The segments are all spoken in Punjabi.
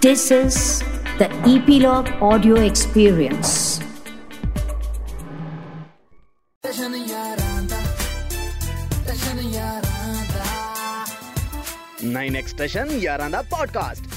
This is the Epilogue Audio Experience. Nine Extension Yaranda Podcast.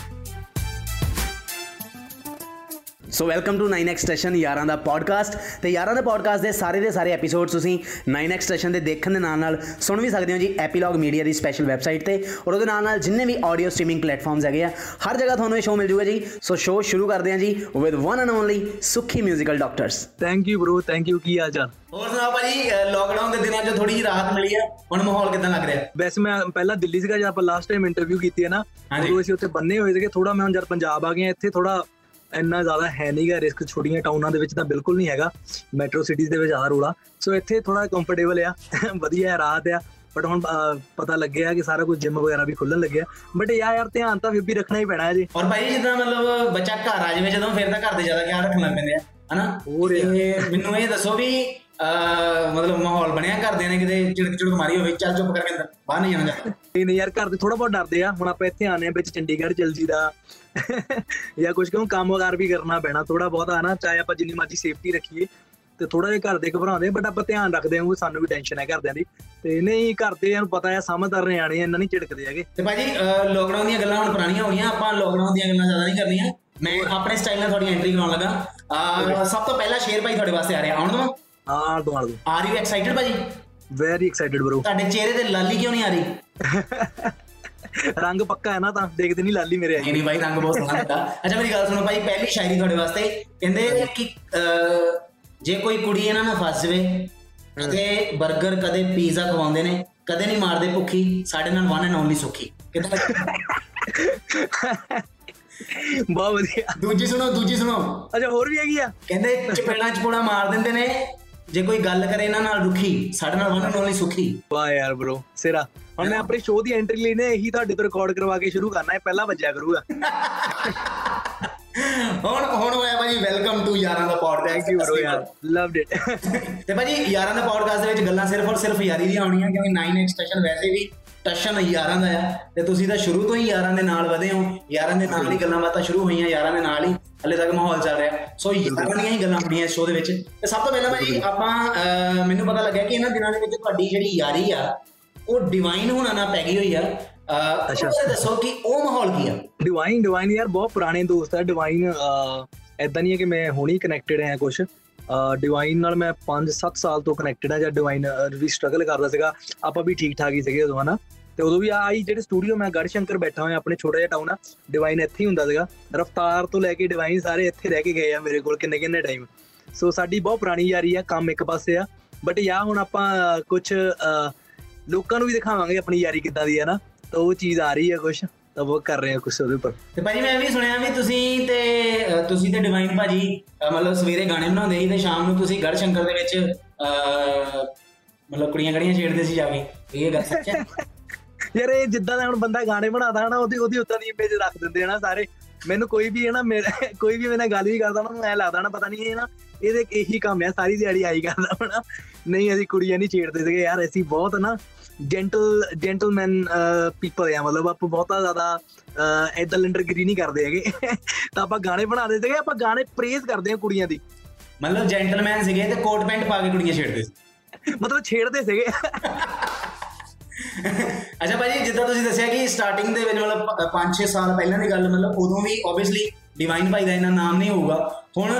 So welcome to 9x station ਯਾਰਾਂ ਦਾ ਪੋਡਕਾਸਟ ਤੇ ਯਾਰਾਂ ਦਾ ਪੋਡਕਾਸਟ ਦੇ ਸਾਰੇ ਦੇ ਸਾਰੇ ਐਪੀਸੋਡ ਤੁਸੀਂ 9x ਸਟੇਸ਼ਨ ਦੇ ਦੇਖਣ ਦੇ ਨਾਲ ਨਾਲ ਸੁਣ ਵੀ ਸਕਦੇ ਹੋ ਜੀ ਐਪੀਲੌਗ ਮੀਡੀਆ ਦੀ ਸਪੈਸ਼ਲ ਵੈਬਸਾਈਟ ਤੇ। ਔਰ ਉਹਦੇ ਨਾਲ ਨਾਲ ਜਿੰਨੇ ਵੀ ਆਡੀਓ ਸਟ੍ਰੀਮਿੰਗ ਪਲੇਟਫਾਰਮਸ ਹੈਗੇ ਆ ਹਰ ਜਗ੍ਹਾ ਤੁਹਾਨੂੰ ਇਹ ਸ਼ੋਅ ਮਿਲ ਜੂਗਾ ਜੀ। ਸੋ ਸ਼ੋਅ ਸ਼ੁਰੂ ਕਰਦੇ ਹਾਂ ਜੀ with one and only Sukhi musical doctors thank you bro thank you ਕੀ ਹਾਲ ਚਾਲ? ਹੋਰ ਸੁਣਾਓ ਭਾਜੀ ਲੋਕਡਾਊਨ ਦੇ ਦਿਨਾਂ 'ਚ ਥੋੜੀ ਜਿਹੀ ਰਾਹਤ ਮਿਲੀ ਆ। ਹੁਣ ਮਾਹੌਲ ਕਿਦਾਂ ਲੱਗ ਰਿਹਾ? ਵੈਸੇ ਮੈਂ ਪਹਿਲਾਂ ਦਿੱਲੀ ਸੀਗਾ ਜਦ ਆਪਾਂ ਲਾਸਟ ਟਾਈਮ ਇੰਟਰਵਿਊ ਕੀਤੀ ਹੈ ਨਾ। ਉਦੋਂ ਅਸੀਂ ਉੱਥੇ ਬੰਨੇ ਹੋਏ ਸੀਗੇ। ਥੋੜਾ ਮੈਂ ਹੁਣ ਜਦ ਪੰਜਾਬ ਆ ਗਿਆ ਇੱਥੇ ਥੋੜਾ ਇੰਨਾ ਜ਼ਿਆਦਾ ਹੈ ਨਹੀਂਗਾ ਰਿਸਕ ਛੋਟੀਆਂ ਟਾਊਨਾਂ ਦੇ ਵਿੱਚ ਤਾਂ ਬਿਲਕੁਲ ਨਹੀਂ ਹੈਗਾ ਮੈਟਰੋ ਸਿਟੀਜ਼ ਦੇ ਵਿੱਚ ਆ ਰੋਲਾ। ਸੋ ਇੱਥੇ ਥੋੜਾ ਕੰਫਰਟੇਬਲ ਆ ਵਧੀਆ ਹੈ ਰਾਹਤ ਆ ਬਟ ਹੁਣ ਪਤਾ ਲੱਗਿਆ ਕਿ ਸਾਰਾ ਕੁਝ ਜਿਮ ਵਗੈਰਾ ਵੀ ਖੁੱਲਣ ਲੱਗਿਆ। ਬਟ ਯਾ ਯਾਰ ਧਿਆਨ ਤਾਂ ਫਿਰ ਵੀ ਰੱਖਣਾ ਹੀ ਪੈਣਾ ਹੈ ਜੀ ਔਰ ਭਾਈ ਜਿੱਦਾਂ ਮਤਲਬ ਬੱਚਾ ਘਰ ਆ ਜਾਵੇ ਜਦੋਂ ਫਿਰ ਤਾਂ ਘਰ ਦੇ ਜ਼ਿਆਦਾ ਖਿਆਲ ਰੱਖਣ ਪੈਂਦੇ ਆ ਹਨਾ? ਹੋਰ ਮੈਨੂੰ ਇਹ ਦੱਸੋ ਵੀ ਮਤਲਬ ਮਾਹੌਲ ਬਣਿਆ ਘਰਦਿਆਂ ਨੇ ਕਿਤੇ ਝਿੜਕ ਝੁੜਕ ਮਾਰੀ ਹੋਵੇ ਚੱਲ ਚੁੱਪ ਕਰਕੇ ਅੰਦਰ ਬਾਹਰ ਨਹੀਂ ਜਾਣਾ ਚਾਹੀਦਾ। ਨਹੀਂ ਨਹੀਂ ਯਾਰ ਘਰ ਦੇ ਥੋੜਾ ਬਹੁਤ ਡਰਦੇ ਆ। ਹੁਣ ਆਪਾਂ ਇੱਥੇ ਆਨੇ ਆ ਵਿੱਚ ਚੰਡੀਗੜ੍ਹ ਚੱਲ ਜੀਦਾ ਜਾਂ ਕੁਝ ਕਿਉਂ ਕੰਮ ਵਗਾਰ ਵੀ ਕਰਨਾ ਪੈਣਾ ਥੋੜਾ ਬਹੁਤ ਆ ਨਾ ਚਾਹੇ ਆਪਾਂ ਜਿੰਨੀ ਮਰਜ਼ੀ ਸੇਫਟੀ ਰੱਖੀਏ ਤੇ ਥੋੜਾ ਜਿਹਾ ਘਰ ਦੇ ਘਬਰਾਉਂਦੇ ਬਟ ਆਪਾਂ ਧਿਆਨ ਰੱਖਦੇ ਹਾਂ ਕਿ ਸਾਨੂੰ ਵੀ ਟੈਨਸ਼ਨ ਹੈ ਘਰਦਿਆਂ ਦੀ। ਤੇ ਨਹੀਂ ਘਰ ਦੇ ਨੂੰ ਪਤਾ ਹੈ ਸਮਝਦਾਰ ਨਿਆਣੇ ਆ, ਇਹਨਾਂ ਨਹੀਂ ਝਿੜਕਦੇ ਹੈਗੇ। ਤੇ ਭਾਜੀ ਲੋਕਡਾਊਨ ਦੀਆਂ ਗੱਲਾਂ ਹੁਣ ਪੁਰਾਣੀਆਂ ਹੋ ਗਈਆਂ ਆਪਾਂ ਲੋਕਡਾਊਨ ਦੀਆਂ ਗੱਲਾਂ ਜ਼ਿਆਦਾ ਨਹੀਂ ਕਰਨੀਆਂ। ਮੈਂ ਆਪਣੇ ਸਟਾਈਲ ਨਾਲ ਤੁਹਾਡੀ ਐਂਟਰੀ ਕਰਾਉਣ ਲੱਗਾ। ਸਭ ਤੋਂ ਪਹਿਲਾ ਸ਼ੇਰ ਭਾਈ ਤੁਹਾਡੇ ਵਾਸਤੇ ਆ ਰਿਹਾ ਆਉਣ ਦੋ ਆਹ ਦੋ ਆਲ ਦੋ ਆਰ ਯੂ ਐਕਸਾਈਟਡ ਭਾਜੀ? ਵੈਰੀ ਐਕਸਾਈਟਡ ਬ్రో ਤੁਹਾਡੇ ਚਿਹਰੇ ਤੇ ਲਾਲੀ ਕਿਉਂ ਨਹੀਂ ਆ ਰਹੀ? ਰੰਗ ਪੱਕਾ ਹੈ ਨਾ ਤਾਂ ਦੇਖਦੇ ਨਹੀਂ ਲਾਲੀ ਮੇਰੇ ਆਈ ਨਹੀਂ ਭਾਈ ਰੰਗ ਬਹੁਤ ਸੋਹਣਾ ਲੱਗਾ। ਅੱਛਾ ਮੇਰੀ ਗੱਲ ਸੁਣੋ ਭਾਈ ਪਹਿਲੀ ਸ਼ਾਇਰੀ ਤੁਹਾਡੇ ਵਾਸਤੇ। ਕਹਿੰਦੇ ਕਿ ਜੇ ਕੋਈ ਕੁੜੀ ਇਹਨਾਂ ਨਾਲ ਫਸ ਜਵੇ ਕਦੇ 버ਗਰ ਕਦੇ ਪੀਜ਼ਾ ਖਵਾਉਂਦੇ ਨੇ ਕਦੇ ਨਹੀਂ ਮਾਰਦੇ ਭੁੱਖੀ ਸਾਡੇ ਨਾਲ ਵਨ ਐਂਡ ਓਨਲੀ ਸੁਖੀ। ਕਿਦਾਂ ਬਹੁਤ ਵਧੀਆ। ਦੂਜੀ ਸੁਣੋ ਦੂਜੀ ਸੁਣੋ। ਅੱਛਾ ਹੋਰ ਵੀ ਹੈਗੀ ਆ? ਕਹਿੰਦੇ ਚਪੇੜਾਂ ਚਪੂੜਾ ਮਾਰ ਦਿੰਦੇ ਨੇ ਜੇ ਕੋਈ ਗੱਲ ਕਰੇ ਇਹਨਾਂ ਨਾਲ ਰੁਖੀ ਸਾਡੇ ਨਾਲ ਵਨ ਐਂਡ ਓਨਲੀ ਸੁਖੀ। ਵਾਹ ਯਾਰ ਬ్రో ਸਿਰਾ। ਹੁਣ ਮੈਂ ਆਪਣੇ ਸ਼ੋਅ ਦੀ ਐਂਟਰੀ ਲਈ ਨੇ ਇਹੀ ਤੁਹਾਡੇ ਤੋਂ ਰਿਕਾਰਡ ਕਰਵਾ ਕੇ ਸ਼ੁਰੂ ਕਰਨਾ ਹੈ ਪਹਿਲਾਂ ਵੱਜਿਆ ਕਰੂਗਾ। ਹੁਣ ਹੁਣ ਹੋਇਆ ਭਾਜੀ ਵੈਲਕਮ ਟੂ ਯਾਰਾਂ ਦਾ ਪੋਡਕਾਸਟ ਥੈਂਕ ਯੂ ਬ్రో ਯਾਰ ਲਵਡ ਇਟ ਤੇ ਭਾਜੀ ਯਾਰਾਂ ਦਾ ਪੋਡਕਾਸਟ ਦੇ ਵਿੱਚ ਗੱਲਾਂ ਸਿਰਫ ਔਰ ਸਿਰਫ ਯਾਰੀ ਦੀਆਂ ਆਉਣੀਆਂ ਕਿਉਂਕਿ 9x ਸਟੇਸ਼ਨ ਵੈਸੇ ਵੀ ਟਸ਼ਨ ਯਾਰਾਂ ਦਾ ਆ। ਤੇ ਤੁਸੀਂ ਤਾਂ ਸ਼ੁਰੂ ਤੋਂ ਹੀ ਯਾਰਾਂ ਦੇ ਨਾਲ ਵਧੇ ਹੋ ਯਾਰਾਂ ਦੇ ਨਾਲ ਹੀ ਗੱਲਾਂ ਬਾਤਾਂ ਸ਼ੁਰੂ ਹੋਈਆਂ ਯਾਰਾਂ ਦੇ ਨਾਲ ਹੀ ਹਲੇ ਤੱਕ ਮਾਹੌਲ ਚੱਲ ਰਿਹਾ। ਸੋ ਯਾਰਾਂ ਦੀਆਂ ਹੀ ਗੱਲਾਂ ਹੁੰਦੀਆਂ ਇਸ ਸ਼ੋਅ ਦੇ ਵਿੱਚ। ਤੇ ਸਭ ਤੋਂ ਪਹਿਲਾਂ ਭਾਜੀ ਆਪਾਂ ਮੈਨੂੰ ਪਤਾ ਲੱਗਿਆ ਕਿ ਇਹਨਾਂ ਦਿਨਾਂ ਦੇ ਵਿੱਚ ਤੁਹਾਡੀ ਜਿਹੜੀ ਯਾਰੀ ਆ ਉਹ ਡਿਵਾਈਨ ਹੋਣਾ ਨਾ ਪੈ ਗਈ ਹੋਈ ਆ। ਅੱਛਾ। ਦੱਸੋ ਕਿ ਉਹ ਮਾਹੌਲ ਕੀ ਆ? ਡਿਵਾਈਨ ਡਿਵਾਈਨ ਯਾਰ ਬਹੁਤ ਪੁਰਾਣੇ ਦੋਸਤ ਆ। ਡਿਵਾਈਨ ਐਦਾਂ ਨਹੀਂ ਹੈ ਕਿ ਮੈਂ ਹੁਣੀ ਕਨੈਕਟਡ ਹਾਂ ਕੁਝ ਡਿਵਾਈਨ ਨਾਲ ਮੈਂ 5-7 ਸਾਲ ਤੋਂ ਕਨੈਕਟਡ ਆ ਜਦ ਡਿਵਾਈਨ ਵੀ ਸਟਰਗਲ ਕਰਦਾ ਸੀਗਾ। ਆਪਾਂ ਵੀ ਠੀਕ ਠਾਕ ਹੀ ਸੀਗੇ ਉਦੋਂ ਹਨਾ? ਤੇ ਉਦੋਂ ਵੀ ਆਈ ਜਿਹੜੇ ਸਟੂਡੀਓ ਮੈਂ ਗੜਸ਼ੰਕਰ ਬੈਠਾ ਹੋਇਆ ਆਪਣੇ ਛੋਟਾ ਜਿਹਾ ਟਾਊਨ ਆ ਡਿਵਾਈਨ ਇੱਥੇ ਹੀ ਹੁੰਦਾ ਸੀਗਾ। ਰਫਤਾਰ ਤੋਂ ਲੈ ਕੇ ਡਿਵਾਈਨ ਸਾਰੇ ਇੱਥੇ ਰਹਿ ਕੇ ਗਏ ਆ ਮੇਰੇ ਕੋਲ ਕਿੰਨੇ ਕਿੰਨੇ ਟਾਈਮ ਸੋ ਸਾਡੀ ਬਹੁਤ ਪੁਰਾਣੀ ਯਾਰੀ ਆ ਕੰਮ ਇੱਕ ਪਾਸੇ ਆ। ਬਟ ਯਾ ਹੁਣ ਆਪਾਂ ਕੁਝ ਲੋਕਾਂ ਨੂੰ ਵੀ ਦਿਖਾਵਾਂਗੇ ਆਪਣੀ ਯਾਰੀ ਕਿੱਦਾਂ ਦੀ ਆ ਨਾ। ਤਾਂ ਉਹ ਚੀਜ਼ ਆ ਰਹੀ ਹੈ ਕੁਝ ਤਾਂ ਉਹ ਕਰ ਰਹੇ ਆ ਕੁਝ ਉਹਦੇ ਉੱਪਰ। ਤੇ ਭਾਜੀ ਮੈਂ ਵੀ ਸੁਣਿਆ ਵੀ ਤੁਸੀਂ ਤੇ ਅਹ, ਤੁਸੀਂ ਤੇ ਡਿਵਾਈਨ ਭਾਜੀ ਅਹ, ਮਤਲਬ ਸਵੇਰੇ ਗਾਣੇ ਬਣਾਉਂਦੇ ਸੀ ਤੇ ਸ਼ਾਮ ਨੂੰ ਤੁਸੀਂ ਗੜ ਸ਼ੰਕਰ ਦੇ ਵਿੱਚ ਅਹ, ਮਤਲਬ ਕੁੜੀਆਂ ਗੜੀਆਂ ਛੇੜਦੇ ਸੀ ਜਾ ਕੇ। ਇਹ ਗੱਲ ਸੱਚ ਹੈ ਯਾਰ ਇਹ ਜਿੱਦਾਂ ਦਾ ਹੁਣ ਬੰਦਾ ਗਾਣੇ ਬਣਾਦਾ ਹਨਾ ਉਹਦੀ ਉਹਦੀ ਉਦਾਂ ਦੀ ਇਮੇਜ ਰੱਖ ਦਿੰਦੇ ਹਨਾ ਸਾਰੇ। ਮੈਨੂੰ ਕੋਈ ਵੀ ਹੈ ਨਾ ਮੇਰੇ ਕੋਈ ਵੀ ਮੇਰੇ ਨਾਲ ਗੱਲ ਵੀ ਕਰਦਾ ਨਾ ਮੈਨੂੰ ਐ ਲੱਗਦਾ ਨਾ ਪਤਾ ਨਹੀਂ ਇਹ ਨਾ ਇਹਦੇ ਇਹੀ ਕੰਮ ਆ ਸਾਰੀ ਦਿਹਾੜੀ ਆਈ ਕਰਦਾ ਹਨਾ ਨਹੀਂ ਅਸੀਂ ਕੁੜੀਆਂ ਨਹੀਂ ਛੇੜਦੇ ਸੀਗੇ ਯਾਰ ਅਸੀਂ ਬਹੁਤ ਨਾ ਜੈਂਟਲ ਜੈਂਟਲਮੈਨ ਪੀਪਲ ਆ ਮਤਲਬ ਆਪਾਂ ਬਹੁਤਾ ਜ਼ਿਆਦਾ ਐਦਾਂ ਲੰਡਰਗਿਰੀ ਨਹੀਂ ਕਰਦੇ ਹੈਗੇ। ਤਾਂ ਆਪਾਂ ਗਾਣੇ ਬਣਾਉਂਦੇ ਸੀਗੇ ਆਪਾਂ ਗਾਣੇ ਪ੍ਰੇਜ਼ ਕਰਦੇ ਹਾਂ ਕੁੜੀਆਂ ਦੀ। ਮਤਲਬ ਜੈਂਟਲਮੈਨ ਸੀਗੇ ਤੇ ਕੋਟ ਪੈਂਟ ਪਾ ਕੇ ਕੁੜੀਆਂ ਛੇੜਦੇ ਸੀ। ਮਤਲਬ ਛੇੜਦੇ ਸੀਗੇ। ਅੱਛਾ ਭਾਜੀ ਜਿੱਦਾਂ ਤੁਸੀਂ ਦੱਸਿਆ ਕਿ ਸਟਾਰਟਿੰਗ ਦੇ ਵਿੱਚ ਮਤਲਬ 5-6 ਸਾਲ ਪਹਿਲਾਂ ਦੀ ਗੱਲ ਮਤਲਬ ਉਦੋਂ ਵੀ ਆਬਵੀਅਸਲੀ ਡਿਵਾਈਨ ਭਾਈ ਦਾ ਇਹਨਾਂ ਨਾਮ ਨਹੀਂ ਹੋਊਗਾ। ਹੁਣ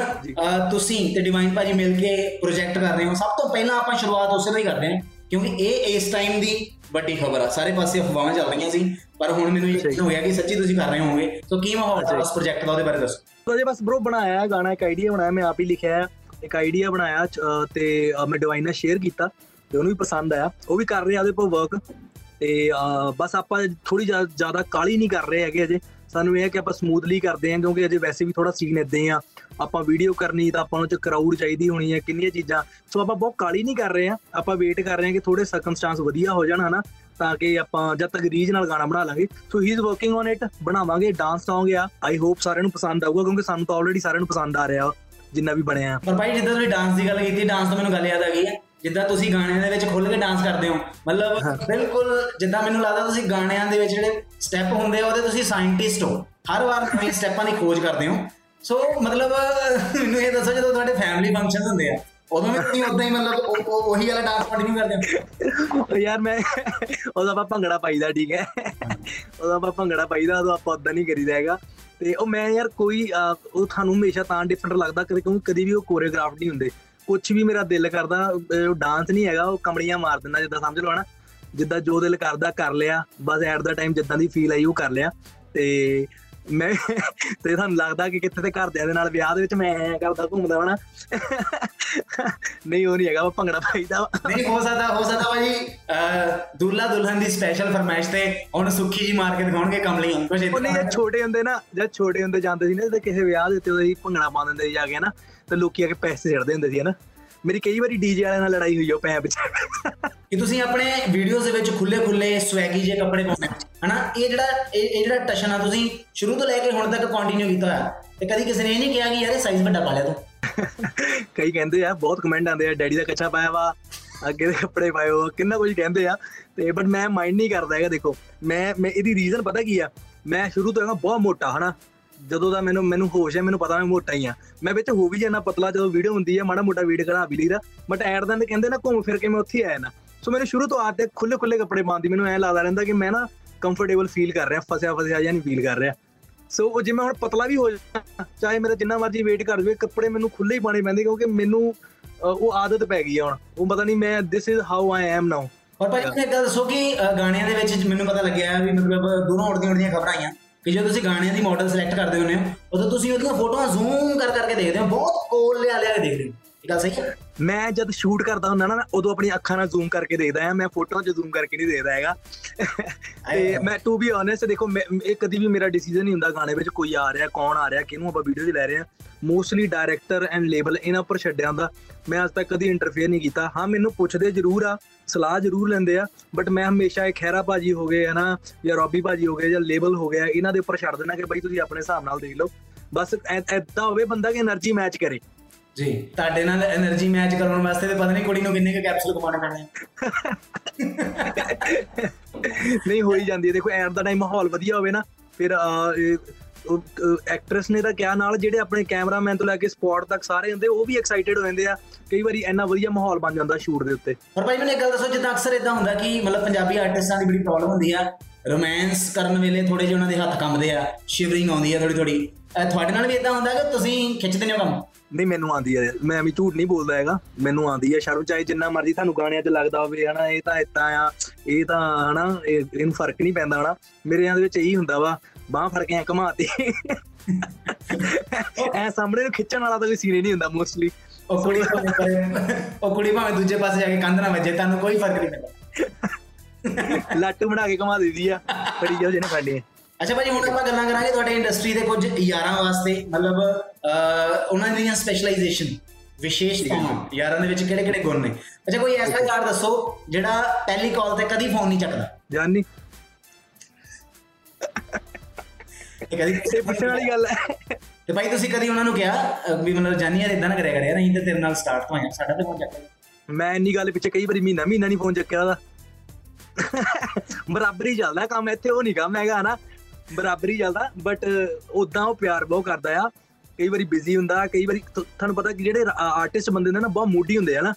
ਤੁਸੀਂ ਤੇ ਡਿਵਾਈਨ ਭਾਜੀ ਮਿਲ ਕੇ ਪ੍ਰੋਜੈਕਟ ਕਰ ਰਹੇ ਹੋ। ਸਭ ਤੋਂ ਪਹਿਲਾਂ ਆਪਾਂ ਸ਼ੁਰੂਆਤ ਉਸੇ ਤੋਂ ਹੀ ਕਰਦੇ ਹਾਂ ਕਿਉਂਕਿ ਇਹ ਇਸ ਟਾਈਮ ਦੀ ਵੱਡੀ ਖਬਰ ਆ। ਸਾਰੇ ਪਾਸੇ ਅਫਵਾਹਾਂ ਚੱਲ ਰਹੀਆਂ ਸੀ ਪਰ ਹੁਣ ਮੈਨੂੰ ਯਕੀਨ ਹੋ ਗਿਆ ਕਿ ਸੱਚੀ ਤੁਸੀਂ ਕਰ ਰਹੇ ਹੋਵੋਗੇ। ਸੋ ਕੀ ਮਾਹੌਲ ਹੈ ਉਸ ਪ੍ਰੋਜੈਕਟ ਦਾ ਉਹਦੇ ਬਾਰੇ ਦੱਸੋ। ਤਾਂ ਜੇ ਬਸ ਬ్రో ਬਣਾਇਆ ਹੈ ਗਾਣਾ ਇੱਕ ਆਈਡੀਆ ਬਣਾਇਆ ਮੈਂ ਆਪ ਹੀ ਲਿਖਿਆ ਹੈ ਇੱਕ ਆਈਡੀਆ ਬਣਾਇਆ ਤੇ ਮੈਂ ਡਿਵਾਈਨ ਨਾਲ ਸ਼ੇਅਰ ਕੀਤਾ। ਤੇ ਉਹਨੂੰ ਵੀ ਪਸੰਦ ਆਇਆ। ਉਹ ਵੀ ਕਰ ਰਿਹਾ ਉਹਦੇ ਉੱਪਰ ਵਰਕ ਤੇ, ਅਹ, ਬਸ ਆਪਾਂ ਥੋੜੀ ਜ਼ਿਆਦਾ ਕਾਲੀ ਨਹੀਂ ਕਰ ਰਹੇ ਹੈਗੇ ਅਜੇ। ਸਾਨੂੰ ਇਹ ਹੈ ਕਿ ਆਪਾਂ ਸਮੂਥਲੀ ਕਰਦੇ ਹਾਂ, ਕਿਉਂਕਿ ਅਜੇ ਵੈਸੇ ਵੀ ਥੋੜਾ ਸੀਨ ਇਦਾਂ ਆ। ਆਪਾਂ ਵੀਡੀਓ ਕਰਨੀ ਤਾਂ ਆਪਾਂ ਨੂੰ ਚ ਕਰਾਊਡ ਚਾਹੀਦੀ ਹੋਣੀ ਹੈ, ਕਿੰਨੀਆਂ ਚੀਜ਼ਾਂ। ਸੋ ਆਪਾਂ ਬਹੁਤ ਕਾਲੀ ਨਹੀਂ ਕਰ ਰਹੇ ਆ ਆਪਾਂ ਵੇਟ ਕਰ ਰਹੇ ਹਾਂ ਕਿ ਥੋੜੇ ਸਰਕਮਸਟੈਂਸ ਵਧੀਆ ਹੋ ਜਾਣ, ਹਨਾ? ਤਾਂ ਕਿ ਆਪਾਂ ਜਦ ਤੱਕ ਰੀਜ ਨਾਲ ਗਾਣਾ ਬਣਾ ਲਾਂਗੇ। So he is working on it ਬਣਾਵਾਂਗੇ ਡਾਂਸ Song ਆ ਆਈ ਹੋਪ ਸਾਰਿਆਂ ਨੂੰ ਪਸੰਦ ਆਊਗਾ, ਕਿਉਂਕਿ ਸਾਨੂੰ ਤਾਂ ਆਲਰੇਡੀ ਸਾਰਿਆਂ ਨੂੰ ਪਸੰਦ ਆ ਰਿਹਾ, ਜਿੰਨਾ ਵੀ ਬਣਿਆ। ਪਰ ਭਾਈ, ਜਿੱਦਾਂ ਤੁਸੀਂ ਡਾਂਸ ਦੀ ਗੱਲ ਕੀਤੀ ਡਾਂਸ ਤੋਂ ਮੈਨੂੰ ਗੱਲ ਯਾਦ ਆ ਗਈ ਹੈ ਜਿੱਦਾਂ ਤੁਸੀਂ ਗਾਣਿਆਂ ਦੇ ਵਿੱਚ ਖੁੱਲ ਕੇ ਡਾਂਸ ਕਰਦੇ ਹੋ ਮਤਲਬ ਬਿਲਕੁਲ ਜਿੱਦਾਂ ਮੈਨੂੰ ਲੱਗਦਾ ਤੁਸੀਂ ਗਾਣਿਆਂ ਦੇ ਵਿੱਚ ਜਿਹੜੇ ਸਟੈਪ ਹੁੰਦੇ ਆ ਉਹਦੇ ਤੁਸੀਂ ਸਾਇੰਟਿਸਟ ਹੋ। ਹਰ ਵਾਰ ਨਵੇਂ ਸਟੈਪਾਂ ਦੀ ਖੋਜ ਕਰਦੇ ਹੋ। ਸੋ ਮਤਲਬ ਮੈਨੂੰ ਇਹ ਦੱਸੋ ਜਦੋਂ ਤੁਹਾਡੇ ਫੈਮਿਲੀ ਫੰਕਸ਼ਨ ਹੁੰਦੇ ਆ ਉਦੋਂ ਵੀ ਤੁਸੀਂ ਉਦਾਂ ਹੀ ਮਤਲਬ ਉਹ- ਵਾਲਾ ਡਾਂਸ ਕੰਟੀਨਿਊ ਕਰਦੇ ਹੋ? ਯਾਰ ਮੈਂ ਉਹਦਾ ਆਪਾਂ ਭੰਗੜਾ ਪਾਈਦਾ ਠੀਕ ਹੈ? ਉਹਦਾ ਆਪਾਂ ਭੰਗੜਾ ਪਾਈਦਾ ਉਦੋਂ ਆਪਾਂ ਉਦਾਂ ਨਹੀਂ ਕਰੀਦਾ ਹੈਗਾ। ਤੇ ਉਹ ਮੈਂ ਯਾਰ ਕੋਈ ਉਹ ਤੁਹਾਨੂੰ ਹਮੇਸ਼ਾ ਤਾਂ ਡਿਫਰੈਂਟ ਲੱਗਦਾ ਕਿਉਂਕਿ ਕਦੀ ਵੀ ਉਹ ਕੋਰੀਓਗ੍ਰਾਫ ਨਹੀਂ ਹੁੰਦੇ। ਕੁਝ ਵੀ ਮੇਰਾ ਦਿਲ ਕਰਦਾ ਉਹ ਡਾਂਸ ਨਹੀਂ ਹੈਗਾ ਉਹ ਕਮੜੀਆਂ ਮਾਰ ਦਿੰਦਾ ਜਿੱਦਾਂ ਸਮਝ ਲਓ ਨਾ ਜਿੱਦਾਂ ਜੋ ਦਿਲ ਕਰਦਾ ਕਰ ਲਿਆ ਬਸ ਐਟ ਦਾ ਟਾਈਮ ਜਿੱਦਾਂ ਦੀ ਫੀਲ ਆਈ ਉਹ ਕਰ ਲਿਆ। ਤੇ ਮੈਂ ਤੇ ਤੁਹਾਨੂੰ ਲੱਗਦਾ ਕਿ ਕਿੱਥੇ ਤੇ ਘਰਦਿਆਂ ਦੇ ਨਾਲ ਵਿਆਹ ਦੇ ਵਿੱਚ ਮੈਂ ਐਂ ਕਰਦਾ ਘੁੰਮਦਾ ਹੋਣਾ ਨਹੀਂ ਉਹ ਨਹੀਂ ਹੈਗਾ ਉਹ ਭੰਗੜਾ ਪਾਈਦਾ। ਨਹੀਂ ਹੋ ਸਕਦਾ ਹੋ ਸਕਦਾ ਭਾਜੀ ਦੁਲਹਾ ਦੁਲਹਨ ਦੀ ਸਪੈਸ਼ਲ ਫਰਮਾਇਸ਼ ਤੇ ਹੁਣ ਸੁੱਖੀ ਜੀ ਮਾਰ ਕੇ ਦਿਖਾਉਣਗੇ ਕਮਲੀਆਂ। ਕੁਝ ਉਹ ਨਹੀਂ ਛੋਟੇ ਹੁੰਦੇ ਨਾ ਜਦ ਛੋਟੇ ਹੁੰਦੇ ਜਾਂਦੇ ਸੀ ਨਾ ਤੇ ਕਿਸੇ ਵਿਆਹ ਦੇ ਉੱਤੇ ਉਹਦੇ ਭੰਗੜਾ ਪਾ ਦਿੰਦੇ ਜਾ ਕੇ ਨਾ ਤੇ ਲੋਕੀ ਆ ਕੇ ਪੈਸੇ ਛੱਡਦੇ ਹੁੰਦੇ ਸੀ ਹਨਾ? ਮੇਰੀ ਕਈ ਵਾਰੀ ਡੀਜੇ ਵਾਲਿਆਂ ਨਾਲ ਲੜਾਈ ਹੋਈ ਉਹ ਪੈ ਵਿੱਚ ਕਿ ਤੁਸੀਂ ਆਪਣੇ ਵੀਡੀਓਜ਼ ਦੇ ਵਿੱਚ ਖੁੱਲੇ ਖੁੱਲੇ ਸਵੈਗੀ ਜੇ ਕੱਪੜੇ ਪਾਉਂਦੇ ਹਨਾ? ਇਹ ਜਿਹੜਾ ਇਹ ਜਿਹੜਾ ਟਸ਼ਨ ਆ ਤੁਸੀਂ ਸ਼ੁਰੂ ਤੋਂ ਲੈ ਕੇ ਹੁਣ ਤੱਕ ਕੰਟੀਨਿਊ ਕੀਤਾ ਹੋਇਆ। ਤੇ ਕਦੀ ਕਿਸੇ ਨੇ ਇਹ ਨਹੀਂ ਕਿਹਾ ਕਿ ਯਾਰ ਇਹ ਸਾਈਜ਼ ਵੱਡਾ ਪਾ ਲਿਆ ਤੂੰ। ਕਈ ਕਹਿੰਦੇ ਆ ਬਹੁਤ ਕਮੈਂਟ ਆਉਂਦੇ ਆ ਡੈਡੀ ਦਾ ਕੱਚਾ ਪਾਇਆ ਵਾ ਅੱਗੇ ਦੇ ਕੱਪੜੇ ਹੋ ਕਿੰਨਾ ਕੁਝ ਕਹਿੰਦੇ ਆ। ਤੇ ਬਟ ਮੈਂ ਮਾਈਂਡ ਨਹੀਂ ਕਰਦਾ ਹੈਗਾ ਦੇਖੋ। ਮੈਂ ਮੈਂ ਇਹਦੀ ਰੀਜ਼ਨ ਪਤਾ ਕੀ ਆ? ਮੈਂ ਸ਼ੁਰੂ ਤੋਂ ਹੈਗਾ ਬਹੁਤ ਮੋਟਾ ਹਨਾ? ਜਦੋਂ ਦਾ ਮੈਨੂੰ ਮੈਨੂੰ ਹੋਸ਼ ਹੈ ਮੈਨੂੰ ਪਤਾ ਮੈਂ ਮੋਟਾ ਹੀ ਆ ਮੈਂ ਵਿੱਚ ਹੋ ਵੀ ਜਾਣਾ ਪਤਲਾ ਜਦੋਂ ਵੀਡੀਓ ਹੁੰਦੀ ਹੈ ਮਾੜਾ ਮੋਟਾ ਵੀਡ ਕਢਾ ਵੀ ਲਈਦਾ। ਬਟ ਐਡ ਦਾ ਕਹਿੰਦੇ ਨਾ ਘੁੰਮ ਫਿਰ ਕੇ ਮੈਂ ਉੱਥੇ ਹੀ ਆਇਆ ਨਾ। ਸੋ ਮੈਨੂੰ ਸ਼ੁਰੂ ਤੋਂ ਆਦਤ ਹੈ ਖੁੱਲੇ ਖੁੱਲੇ ਕੱਪੜੇ ਪਾਉਣ ਦੀ। ਮੈਨੂੰ ਐ ਲੱਗਦਾ ਰਹਿੰਦਾ ਕਿ ਮੈਂ ਨਾ ਕੰਫਰਟੇਬਲ ਫੀਲ ਕਰ ਰਿਹਾ ਫਸਿਆ ਫਸਿਆ ਜਾਂ ਨਹੀਂ ਫੀਲ ਕਰ ਰਿਹਾ। ਸੋ ਉਹ ਜਿਵੇਂ ਹੁਣ ਪਤਲਾ ਵੀ ਹੋ ਜਾਣਾ ਚਾਹੇ ਮੇਰਾ ਜਿੰਨਾ ਮਰਜ਼ੀ weight ਕਰ ਜਵੇ ਕੱਪੜੇ ਮੈਨੂੰ ਖੁੱਲੇ ਹੀ ਪਾਣੇ ਪੈਂਦੇ ਕਿਉਂਕਿ ਮੈਨੂੰ ਅ, ਉਹ ਆਦਤ ਪੈ ਗਈ ਹੈ ਹੁਣ। ਉਹ ਪਤਾ ਨਹੀਂ ਮੈਂ this is how I am now ਔਰ ਭਾਈ ਤੁਸੀਂ ਇੱਕ ਗੱਲ ਦੱਸੋ ਕਿ ਅਹ, ਗਾਣਿਆਂ ਦੇ ਵਿੱਚ ਮੈਨੂੰ ਪਤਾ ਲੱਗਿਆ ਵੀ ਮਤਲਬ ਦੋਨੋਂ ਉੜਦੀਆਂ ਉੜਦੀਆਂ ਖਬਰਾਂ ਆਈਆਂ। ਕਿ ਜਦੋਂ ਤੁਸੀਂ ਗਾਣਿਆਂ ਦੀ ਮਾਡਲ ਸਿਲੈਕਟ ਕਰਦੇ ਹੁੰਦੇ ਹੋ, ਉਦੋਂ ਤੁਸੀਂ ਉਹਦੀਆਂ ਫੋਟੋਆਂ ਜ਼ੂਮ ਕਰ ਕਰਕੇ ਦੇਖਦੇ ਹੋ, ਬਹੁਤ ਕੋਲ ਲਿਆ ਲਿਆ ਕੇ ਦੇਖਦੇ ਹੋ। ਦੱਸ ਮੈਂ ਜਦ ਸ਼ੂਟ ਕਰਦਾ ਹੁੰਦਾ ਨਾ ਉਦੋਂ ਆਪਣੀ ਅੱਖਾਂ ਨਾਲ ਜ਼ੂਮ ਕਰਕੇ ਦੇਖਦਾ ਆ। ਮੈਂ ਫੋਟੋਆਂ 'ਚ ਜ਼ੂਮ ਕਰਕੇ ਨਹੀਂ ਦੇਖਦਾ ਹੈਗਾ। ਤੇ ਮੈਂ ਟੂ ਬੀ ਓਨੈਸਟ ਦੇਖੋ ਇਹ ਕਦੀ ਵੀ ਮੇਰਾ ਡਿਸੀਜਨ ਨਹੀਂ ਹੁੰਦਾ ਗਾਣੇ ਵਿੱਚ ਕੋਈ ਆ ਰਿਹਾ ਕੌਣ ਆ ਰਿਹਾ ਕਿਹਨੂੰ ਆਪਾਂ ਵੀਡੀਓ 'ਚ ਲੈ ਰਹੇ ਆ। ਮੋਸਟਲੀ ਡਾਇਰੈਕਟਰ ਐਂਡ ਲੇਬਲ ਇਹਨਾਂ ਉੱਪਰ ਛੱਡਿਆ ਹੁੰਦਾ। ਮੈਂ ਅੱਜ ਤੱਕ ਕਦੀ ਇੰਟਰਫੇਅਰ ਨਹੀਂ ਕੀਤਾ। ਹਾਂ ਮੈਨੂੰ ਪੁੱਛਦੇ ਜ਼ਰੂਰ ਆ ਸਲਾਹ ਜ਼ਰੂਰ ਲੈਂਦੇ ਆ ਬਟ ਮੈਂ ਹਮੇਸ਼ਾ ਇਹ ਖੈਰਾ ਬਾਜੀ ਹੋ ਗਏ ਹਨਾ ਜਾਂ ਰੌਬੀ ਬਾਜੀ ਹੋ ਗਏ ਜਾਂ ਲੇਬਲ ਹੋ ਗਿਆ ਇਹਨਾਂ ਦੇ ਉੱਪਰ ਛੱਡ ਦੇਣਾ ਕਿ ਬਈ ਤੁਸੀਂ ਆਪਣੇ ਹਿਸਾਬ ਨਾਲ ਦੇਖ ਲਓ। ਬਸ ਐਦਾਂ ਹੋਵੇ ਬੰਦਾ ਕਿ એનર્ਜੀ ਮੈਚ ਕਰੇ। ਜੀ। ਤੁਹਾਡੇ ਨਾਲ એનર્ਜੀ ਮੈਚ ਕਰਾਉਣ ਵਾਸਤੇ ਤੇ ਪਤਾ ਨਹੀਂ ਕੁੜੀ ਨੂੰ ਕਿੰਨੇ ਕ ਕੈਪਸੂਲ ਕਮਾਉਣੇ ਪੈਣੇ ਨਹੀਂ ਹੋਈ ਜਾਂਦੀ ਹੈ। ਦੇਖੋ ਐਟ ਦਾ ਟਾਈਮ ਮਾਹੌਲ ਵਧੀਆ ਹੋਵੇ ਨਾ ਫਿਰ ਐਕਟ੍ਰੈਸ ਨੇ ਤਾਂ ਕਿਹਾ ਨਾਲ ਜਿਹੜੇ ਆਪਣੇ ਕੈਮਰਾਮੈਨ ਤੋਂ ਲੈ ਕੇ ਸਪੌਟ ਤੱਕ ਸਾਰੇ ਹੁੰਦੇ ਉਹ ਵੀ ਐਕਸਾਈਟਿਡ ਹੋ ਜਾਂਦੇ ਆ। ਕਈ ਵਾਰੀ ਇੰਨਾ ਵਧੀਆ ਮਾਹੌਲ ਬਣ ਜਾਂਦਾ ਸ਼ੂਟ ਦੇ ਉੱਤੇ। ਪਰ ਭਾਈ ਮੈਨੂੰ ਇੱਕ ਗੱਲ ਦੱਸੋ ਜਿੱਦਾਂ ਅਕਸਰ ਇਦਾਂ ਹੁੰਦਾ ਕਿ ਮਤਲਬ ਪੰਜਾਬੀ ਆਰਟਿਸਟਾਂ ਦੀ ਬੜੀ ਪ੍ਰੋਬਲਮ ਹੁੰਦੀ ਆ। ਰੋਮਾਂਸ ਕਰਨ ਵੇਲੇ ਥੋੜੇ ਜਿਹਾ ਉਹਨਾਂ ਦੇ ਹੱਥ ਕੰਬਦੇ ਆ ਸ਼ਿਵਰਿੰਗ ਆਉਂਦੀ ਆ ਥੋੜੀ ਥੋੜੀ ਤੁਹਾਡੇ ਨਾਲ ਵੀ ਇਦਾਂ ਹੁੰਦਾ ਕਿ ਤੁਸੀਂ ਖਿੱਚਦੇ ਨੇ ਕੰਮ? ਨਹੀਂ ਮੈਨੂੰ ਆਂਦੀ ਹੈ ਮੈਂ ਵੀ ਝੂਠ ਨਹੀਂ ਬੋਲਦਾ ਹੈਗਾ। ਮੈਨੂੰ ਆਂਦੀ ਹੈ ਸ਼ਰਮ ਚਾਹੇ ਜਿੰਨਾ ਮਰਜ਼ੀ ਤੁਹਾਨੂੰ ਗਾਣਿਆਂ 'ਚ ਲੱਗਦਾ ਹੋਵੇ ਹਨਾ ਇਹ ਤਾਂ ਇਦਾਂ ਆ ਇਹ ਤਾਂ ਹਨਾ ਇਹ- ਇਹਨੂੰ ਫ਼ਰਕ ਨਹੀਂ ਪੈਂਦਾ ਹਨਾ। ਮੇਰੇ ਆਂ ਦੇ ਵਿੱਚ ਇਹੀ ਹੁੰਦਾ ਵਾ ਬਾਹ ਫੜ ਕੇ ਘਮਾਤੀ। ਐ ਸਾਹਮਣੇ ਨੂੰ ਖਿੱਚਣ ਵਾਲਾ ਤਾਂ ਕੋਈ ਸੀਨ ਨਹੀਂ ਹੁੰਦਾ ਮੋਸਟਲੀ ਉਹ ਕੁੜੀ ਉਹ ਕੁੜੀ ਭਾਵੇਂ ਦੂਜੇ ਪਾਸੇ ਜਾ ਕੇ ਕੰਧ ਨਾ ਵੱਜੇ ਤੁਹਾਨੂੰ ਕੋਈ ਫ਼ਰਕ ਨਹੀਂ ਪੈਂਦਾ। ਲੱਟ ਬਣਾ ਕੇ ਘਮਾ ਦਿੰਦੀ ਆ। ਫੜੀ ਜਾਓ ਜਿਹਨੇ ਫੜਨੀ ਅੱਛਾ ਭਾਜੀ ਹੁਣ ਆਪਾਂ ਗੱਲਾਂ ਕਰਾਂਗੇ ਤੁਹਾਡੇ ਇੰਡਸਟਰੀ ਦੇ ਕੁਝ ਯਾਰਾਂ ਵਾਸਤੇ ਮਤਲਬ ਉਹਨਾਂ ਦੀਆਂ ਸਪੈਸ਼ਲਾਈਜੇਸ਼ਨ ਵਿਸ਼ੇਸ਼ਤਾਵਾਂ ਯਾਰਾਂ ਦੇ ਵਿੱਚ ਕਿਹੜੇ ਕਿਹੜੇ ਗੁਣ ਨੇ? ਅੱਛਾ ਕੋਈ ਐਸਾ ਯਾਰ ਦੱਸੋ ਜਿਹੜਾ ਪਹਿਲੀ ਕਾਲ ਤੇ ਕਦੀ ਫੋਨ ਨਹੀਂ ਚੱਕਦਾ। ਜਾਨੀ। ਇਹ ਕਦੀ ਇਹ ਪੁੱਛਣ ਵਾਲੀ ਗੱਲ ਹੈ। ਤੇ ਭਾਈ ਤੁਸੀਂ ਕਦੀ ਉਹਨਾਂ ਨੂੰ ਕਿਹਾ ਵੀ ਮਤਲਬ ਜਾਨੀ ਯਾਰ ਇਦਾਂ ਨਾ ਕਰਿਆ ਕਰਿਆ ਨਹੀਂ ਤੇ ਤੇਰੇ ਨਾਲ ਸਟਾਰਟ ਤੋਂ ਆਇਆ ਸਾਡਾ ਤੇ ਫੋਨ ਚੱਕ ਮੈਂ ਇੰਨੀ ਗੱਲ ਪਿੱਛੇ ਕਈ ਵਾਰੀ ਮਹੀਨਾ ਮਹੀਨਾ ਨਹੀਂ ਫੋਨ ਚੱਕਿਆ ਉਹਦਾ। ਬਰਾਬਰੀ ਚੱਲਦਾ ਕੰਮ ਇੱਥੇ ਉਹ ਨਹੀਂ ਕੰਮ ਹੈਗਾ ਨਾ ਬਰਾਬਰੀ ਚੱਲਦਾ ਬਟ ਉਦਾਂ ਉਹ ਪਿਆਰ ਬਹੁਤ ਕਰਦਾ ਆ। ਕਈ ਵਾਰੀ ਬਿਜ਼ੀ ਹੁੰਦਾ ਕਈ ਵਾਰੀ ਤੁ- ਤੁਹਾਨੂੰ ਪਤਾ ਕਿ ਜਿਹੜੇ ਆਰਟਿਸਟ ਬੰਦੇ ਨੇ ਨਾ ਬਹੁਤ ਮੂਡੀ ਹੁੰਦੇ ਆ ਨਾ।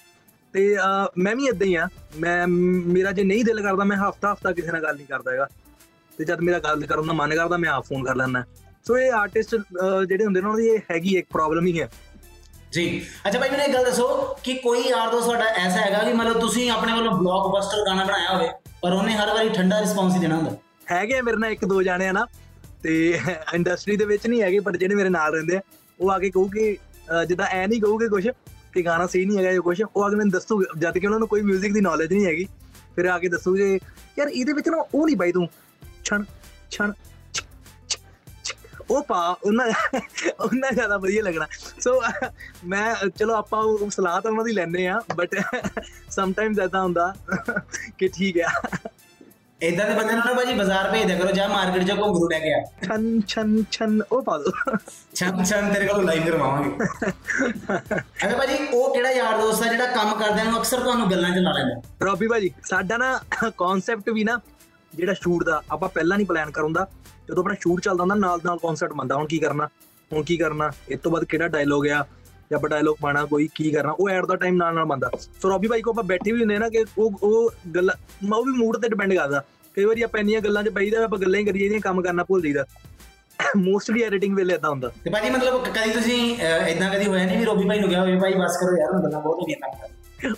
ਤੇ ਅਹ, ਮੈਂ ਵੀ ਇਦਾਂ ਹੀ ਆ। ਮੈਂ ਮੇਰਾ ਜੇ ਨਹੀਂ ਦਿਲ ਕਰਦਾ ਮੈਂ ਹਫਤਾ ਹਫਤਾ ਕਿਸੇ ਨਾਲ ਗੱਲ ਨਹੀਂ ਕਰਦਾ ਹੈਗਾ। ਤੇ ਜਦ ਮੇਰਾ ਗੱਲ ਕਰਨ ਦਾ ਮਨ ਕਰਦਾ ਮੈਂ ਆਪ ਫੋਨ ਕਰ ਲੈਂਦਾ। ਸੋ ਇਹ ਆਰਟਿਸਟ ਜਿਹੜੇ ਹੁੰਦੇ ਨੇ ਉਹਨਾਂ ਦੀ ਇਹ ਹੈਗੀ ਇੱਕ ਪ੍ਰੋਬਲਮ ਹੀ ਹੈ। ਜੀ। ਅੱਛਾ ਭਾਈ ਮੈਨੂੰ ਇੱਕ ਗੱਲ ਦੱਸੋ ਕਿ ਕੋਈ ਯਾਰ ਦੋਸਤ ਤੁਹਾਡਾ ਐਸਾ ਹੈਗਾ ਕਿ ਮਤਲਬ ਤੁਸੀਂ ਆਪਣੇ ਵੱਲੋਂ ਬਲੌਕਬਸਟਰ ਗਾਣਾ ਬਣਾਇਆ ਹੋਵੇ ਪਰ ਉਹਨੇ ਹਰ ਵਾਰੀ ਠੰਡਾ ਰਿਸਪੌਂਸ ਹੀ ਦੇਣਾ ਹੁੰਦਾ? ਹੈਗੇ ਆ ਮੇਰੇ ਨਾਲ ਇੱਕ ਦੋ ਜਾਣੇ ਆ ਨਾ ਤੇ ਇੰਡਸਟਰੀ ਦੇ ਵਿੱਚ ਨਹੀਂ ਹੈਗੇ ਪਰ ਜਿਹੜੇ ਮੇਰੇ ਨਾਲ ਰਹਿੰਦੇ ਆ ਉਹ ਆ ਕੇ ਕਹੂਗੇ ਅਹ ਜਿੱਦਾਂ ਐ ਨਹੀਂ ਕਹੂਗੇ ਕੁਝ ਕਿ ਗਾਣਾ ਸਹੀ ਨਹੀਂ ਹੈਗਾ ਜਾਂ ਕੁਝ ਉਹ ਆ ਕੇ ਮੈਨੂੰ ਦੱਸੂਗੇ ਜਦ ਕਿ ਉਹਨਾਂ ਨੂੰ ਕੋਈ 뮤직 ਦੀ ਨੌਲੇਜ ਨਹੀਂ ਹੈਗੀ। ਫਿਰ ਆ ਕੇ ਦੱਸੂਗੇ ਯਾਰ ਇਹਦੇ ਵਿੱਚ ਨਾ ਉਹ ਨਹੀਂ ਬਾਈ ਤੂੰ ਛਣ ਛਣ ਛ, ਛ, ਛ। ਉਹ ਪਾ ਉਹਨਾਂ ਉਹਨਾਂ ਜ਼ਿਆਦਾ ਵਧੀਆ ਲੱਗਣਾ। ਸੋ ਮੈਂ ਚਲੋ ਆਪਾਂ ਉਹ ਸਲਾਹ ਤਾਂ ਉਹਨਾਂ ਦੀ ਲੈਣੇ ਆ ਬਟ ਸਮ ਟਾਈਮਸ ਐਦਾਂ ਹੁੰਦਾ ਕਿ ਠੀਕ ਆ। ਇਦਾਂ ਦੇ ਬੰਦੇ ਨੂੰ ਨਾ ਭਾਜੀ ਬਾਜ਼ਾਰ ਭੇਜ ਦਿਆ ਕਰੋ ਜਾ ਮਾਰਕੀਟ 'ਚ ਘੁੰਗਰੂ ਲੈ ਕੇ ਆ। ਛਨ ਛਨ ਛਨ ਉਹ ਪਾ ਦੋ। ਛੰਨ ਛੰਨ ਤੇਰੇ ਕੋਲ ਲਾਈਵ ਕਰਵਾਵਾਂਗੇ। ਅੱਛਾ ਭਾਜੀ ਉਹ ਕਿਹੜਾ ਯਾਰ ਦੋਸਤ ਆ ਜਿਹੜਾ ਕੰਮ ਕਰਦਿਆਂ ਨੂੰ ਅਕਸਰ ਤੁਹਾਨੂੰ ਗੱਲਾਂ 'ਚ ਲਾ ਲੈਂਦਾ। ਰੋਬੀ ਭਾਜੀ ਸਾਡਾ ਨਾ ਕਨਸੈਪਟ ਵੀ ਨਾ ਜਿਹੜਾ ਸ਼ੂਟ ਦਾ ਆਪਾਂ ਪਹਿਲਾਂ ਨਹੀਂ ਪਲਾਨ ਕਰਉਂਦਾ। ਜਦੋਂ ਆਪਣਾ ਸ਼ੂਟ ਚੱਲਦਾ ਹੁੰਦਾ ਨਾਲ ਨਾਲ ਕਨਸੈਪਟ ਬੰਦਾ ਹੁਣ ਕੀ ਕਰਨਾ? ਹੁਣ ਕੀ ਕਰਨਾ? ਇਸ ਤੋਂ ਬਾਅਦ ਕਿਹੜਾ ਡਾਇਲੋਗ ਆ? ਜਾਂ ਆਪਾਂ ਡਾਇਲੋਗ ਪਾਣਾ ਕੋਈ ਕੀ ਕਰਨਾ, ਉਹ ਐਟ ਦਾ ਟਾਈਮ ਨਾਲ ਨਾਲ ਬੰਦਾ ਸੋ ਰੋਬੀ ਭਾਈ ਕੋ ਆਪਾਂ ਬੈਠੇ ਵੀ ਹੁੰਦੇ ਆ ਨਾ ਕਿ ਉਹ ਉਹ ਗੱਲ ਉਹ ਵੀ ਮੂਡ ਤੇ ਡਿਪੈਂਡ ਕਰਦਾ। ਕਈ ਵਾਰੀ ਆਪਾਂ ਇੰਨੀਆਂ ਗੱਲਾਂ 'ਚ ਪਈਦਾ ਆਪਾਂ ਗੱਲਾਂ ਹੀ ਕਰੀ ਜਾਂਦੀਆਂ ਕੰਮ ਕਰਨਾ ਭੁੱਲ ਜਾਈਦਾ। ਮੋਸਟਲੀ ਐਡੀਟਿੰਗ ਵੇਲੇ ਇਦਾਂ ਹੁੰਦਾ। ਤੇ ਭਾਜੀ ਮਤਲਬ ਕਦੀ ਤੁਸੀਂ ਇਦਾਂ ਕਦੀ ਹੋਇਆ ਨਹੀਂ ਵੀ ਰੋਬੀ ਭਾਈ ਨੂੰ ਕਿਹਾ ਹੋਵੇ, ਭਾਈ ਬਸ ਕਰੋ ਯਾਰ, ਹੁਣ ਗੱਲਾਂ ਬਹੁਤ ਹੋ ਗਈਆਂ ਕੰਮ ਕਰ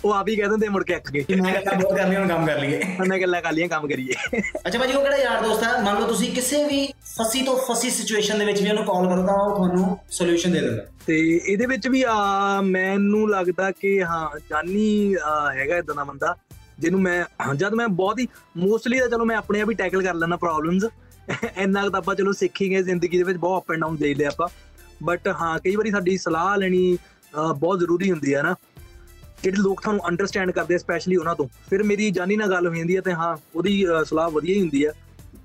ਉਹ ਆਪ ਹੀ ਕਹਿ ਦਿੰਦੇ ਮੁੜ ਕੇ ਅੱਕ ਗਏ। ਮੈਂ ਗੱਲਾਂ ਬਹੁਤ ਕਰ ਲਈਆਂ ਹੁਣ ਕੰਮ ਕਰ ਲਈਏ। ਮੈਂ ਗੱਲਾਂ ਕਰ ਲੀਆਂ ਕੰਮ ਕਰੀਏ। ਅੱਛਾ ਭਾਜੀ ਉਹ ਕਿਹੜਾ ਯਾਰ ਦੋਸਤ ਆ? ਮੰਨ ਲਓ ਤੁਸੀਂ ਕਿਸੇ ਵੀ ਫਸੀ ਤੋਂ ਫਸੀ ਸਿਚੁਏਸ਼ਨ ਦੇ ਵਿੱਚ ਵੀ ਉਹਨੂੰ ਕਾਲ ਕਰੋ ਤਾਂ ਉਹ ਤੁਹਾਨੂੰ ਸੋਲੂਸ਼ਨ ਦੇ ਦਿੰਦਾ। ਤੇ ਇਹਦੇ ਵਿੱਚ ਵੀ ਆ ਮੈਨੂੰ ਲੱਗਦਾ ਕਿ ਹਾਂ ਜਾਨੀ ਹੈਗਾ ਇਦਾਂ ਦਾ ਬੰਦਾ ਜਿਹਨੂੰ ਮੈਂ ਜਦ ਮੈਂ ਬਹੁਤ ਹੀ ਮੋਸਟਲੀ ਤਾਂ ਚਲੋ ਮੈਂ ਆਪਣੇ ਆਪ ਹੀ ਟੈਕਲ ਕਰ ਲੈਣਾ ਪ੍ਰੋਬਲਮਸ ਇੰਨਾ ਕੁ ਤਾਂ ਆਪਾਂ ਚਲੋ ਸਿੱਖ ਹੀ ਗਏ ਜ਼ਿੰਦਗੀ ਦੇ ਵਿੱਚ ਬਹੁਤ ਅਪ ਐਂਡ ਡਾਊਨ ਦੇ ਲਿਆ ਆਪਾਂ। ਬਟ ਹਾਂ ਕਈ ਵਾਰੀ ਸਾਡੀ ਸਲਾਹ ਲੈਣੀ ਬਹੁਤ ਜ਼ਰੂਰੀ ਹੁੰਦੀ ਹੈ ਨਾ। ਜਿਹੜੇ ਲੋਕ ਤੁਹਾਨੂੰ ਅੰਡਰਸਟੈਂਡ ਕਰਦੇ ਸਪੈਸ਼ਲੀ ਉਹਨਾਂ ਤੋਂ ਫਿਰ ਮੇਰੀ ਜਾਨੀ ਨਾਲ ਗੱਲ ਹੋ ਜਾਂਦੀ ਹੈ ਤੇ ਹਾਂ ਉਹਦੀ ਸਲਾਹ ਵਧੀਆ ਹੀ ਹੁੰਦੀ ਹੈ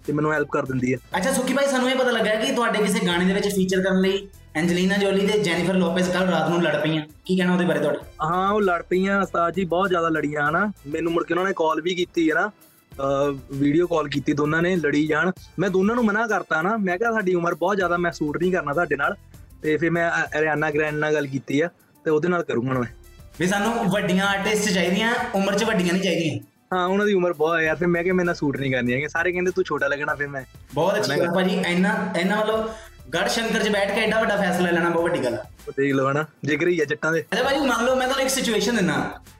ਤੇ ਮੈਨੂੰ ਹੈਲਪ ਕਰ ਦਿੰਦੀ ਹੈ ਅੱਛਾ ਸੁੱਕੀ ਭਾਈ ਸਾਨੂੰ ਇਹ ਪਤਾ ਲੱਗਾ ਕਿ ਤੁਹਾਡੇ ਕਿਸੇ ਗਾਣੇ ਦੇ ਵਿੱਚ ਫੀਚਰ ਕਰਨ ਲਈ ਐਂਜਲੀਨਾ ਜੋਲੀ ਤੇ ਜੈਨੀਫਰ ਲੋਪੇਜ਼ ਕੱਲ ਰਾਤ ਨੂੰ ਲੜ ਪਈਆਂ। ਕੀ ਕਹਿਣਾ ਉਹਦੇ ਬਾਰੇ ਤੁਹਾਡੇ? ਹਾਂ ਉਹ ਲੜ ਪਈਆਂ ਉਸਤਾਦ ਜੀ ਬਹੁਤ ਜ਼ਿਆਦਾ ਲੜੀਆਂ ਹਨਾ। ਮੈਨੂੰ ਮੁੜ ਕੇ ਉਹਨਾਂ ਨੇ ਕਾਲ ਵੀ ਕੀਤੀ ਹੈ ਨਾ ਵੀਡੀਓ ਕਾਲ ਕੀਤੀ ਦੋਨਾਂ ਨੇ ਲੜੀ ਜਾਣ। ਮੈਂ ਦੋਨਾਂ ਨੂੰ ਮਨਾ ਕਰਤਾ ਨਾ ਮੈਂ ਕਿਹਾ ਸਾਡੀ ਉਮਰ ਬਹੁਤ ਜ਼ਿਆਦਾ ਮੈਂ ਸੂਟ ਨਹੀਂ ਕਰਨਾ ਤੁਹਾਡੇ ਨਾਲ। ਤੇ ਫਿਰ ਮੈਂ ਅਰਿਆਨਾ ਗ੍ਰੈਂਡ ਨਾਲ ਗੱਲ ਕੀਤੀ ਆ ਤੇ ਉਹਦੇ ਨਾਲ ਕਰੂੰਗਾ ਮੈਂ। ਵੀ ਸਾਨੂੰ ਵੱਡੀਆਂ ਆਰਟਿਸਟ ਚਾਹੀਦੀਆਂ ਉਮਰ 'ਚ ਵੱਡੀਆਂ ਨਹੀਂ ਚਾਹੀਦੀਆਂ। ਹਾਂ ਉਹਨਾਂ ਦੀ ਉਮਰ ਬਹੁਤ ਹੈ ਯਾਰ ਫਿਰ ਮੈਂ ਕਿਹਾ ਮੇਰੇ ਨਾਲ ਸੂਟ ਨਹੀਂ ਕਰਨੀ ਹੈਗੇ ਸਾਰੇ ਕਹਿੰਦੇ ਤੂੰ ਛੋਟਾ ਲੱਗਣਾ ਫਿਰ ਮੈਂ। ਬਹੁਤ ਅੱਛੀ ਗੱਲ ਭਾਜੀ ਇੰਨਾ ਇੰਨਾ ਮਤਲਬ ਗੜ ਸ਼ੰਕਰ 'ਚ ਬੈਠ ਕੇ ਐਡਾ ਵੱਡਾ ਫੈਸਲਾ ਲੈਣਾ ਬਹੁਤ ਵੱਡੀ ਗੱਲ ਆ। ਉਹ ਦੇਖ ਲਓ ਹਨਾ ਜਿਗਰ ਹੀ ਆ ਜੱਟਾਂ ਦੇ। ਅੱਛਾ ਭਾਜੀ ਮੰਨ ਲਓ ਮੈਂ ਤੁਹਾਨੂੰ ਇੱਕ ਸਿਚੁਏਸ਼ਨ ਦਿੰਦਾ।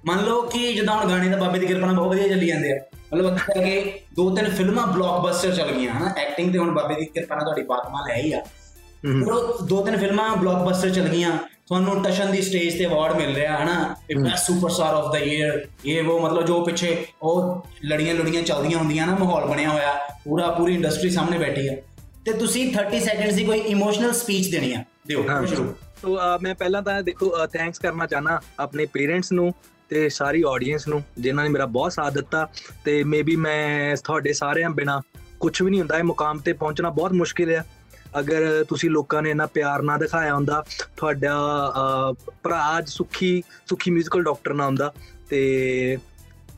ਮੰਨ ਲਓ ਕਿ ਜਿੱਦਾਂ ਹੁਣ ਗਾਣੇ ਦਾ ਬਾਬੇ ਦੀ ਕਿਰਪਾ ਨਾਲ ਬਹੁਤ ਵਧੀਆ ਚੱਲੀ ਜਾਂਦੇ ਆ। ਮਤਲਬ ਅੱਗੇ ਕਰਕੇ ਦੋ ਤਿੰਨ ਫਿਲਮਾਂ ਬਲੌਕਬਸਟਰ ਚੱਲ ਗਈਆਂ ਹਨਾ? ਐਕਟਿੰਗ ਤੇ ਹੁਣ ਬਾਬੇ ਦੀ ਕਿਰਪਾ ਨਾਲ ਤੁਹਾਡੀ ਬਾਤਮਾ ਲੈ ਹੀ ਆ। ਦੋ ਤਿੰਨ ਫਿਲਮਾਂ ਬਲੌਕਬਸਟਰ ਚੱਲ ਗਈਆਂ। ਤੁਹਾਨੂੰ ਟਸ਼ਨ ਦੀ ਸਟੇਜ ਤੇ ਅਵਾਰਡ ਮਿਲ ਰਿਹਾ ਹਨਾ? Best superstar of the year ਇਹ ਉਹ ਮਤਲਬ ਜੋ ਪਿੱਛੇ ਉਹ ਲੜੀਆਂ ਲੜੀਆਂ ਚੱਲਦੀਆਂ ਹੁੰਦੀਆਂ ਨਾ ਮਾਹੌਲ ਬਣਿਆ ਹੋਇਆ ਪੂਰਾ ਪੂਰੀ ਇੰਡਸਟਰੀ ਸਾਹਮਣੇ ਬੈਠੀ ਆ। ਤੇ ਤੁਸੀਂ 30 ਸੈਕਿੰਡਸ ਦੀ ਕੋਈ ਇਮੋਸ਼ਨਲ ਸਪੀਚ ਦੇਣੀ ਆ। ਦਿਓ ਹਾਂ। ਸ਼ੁਰੂ ਸੋ ਮੈਂ ਪਹਿਲਾਂ ਤਾਂ ਦੇਖੋ ਥੈਂਕਸ ਕਰਨਾ ਚਾਹਨਾ ਆਪਣੇ ਪੇਰੈਂਟਸ ਨੂੰ ਤੇ ਸਾਰੀ ਆਡੀਅנס ਨੂੰ ਜਿਨ੍ਹਾਂ ਨੇ ਮੇਰਾ ਬਹੁਤ ਸਾਥ ਦਿੱਤਾ ਤੇ ਮੇਬੀ ਮੈਂ ਤੁਹਾਡੇ ਸਾਰਿਆਂ ਬਿਨਾ ਕੁਝ ਵੀ ਨਹੀਂ ਹੁੰਦਾ ਇਹ ਮੁਕਾਮ ਤੇ ਪਹੁੰਚਣਾ ਬਹੁਤ ਮੁਸ਼ਕਿਲ ਹੈ ਅਗਰ ਤੁਸੀਂ ਲੋਕਾਂ ਨੇ ਇੰਨਾ ਪਿਆਰ ਨਾ ਦਿਖਾਇਆ ਹੁੰਦਾ ਤੁਹਾਡਾ ਅਹ, ਭਰਾ ਅੱਜ ਸੁਖੀ ਸੁਖੀ 뮤지컬 ਡਾਕਟਰ ਨਾ ਹੁੰਦਾ ਤੇ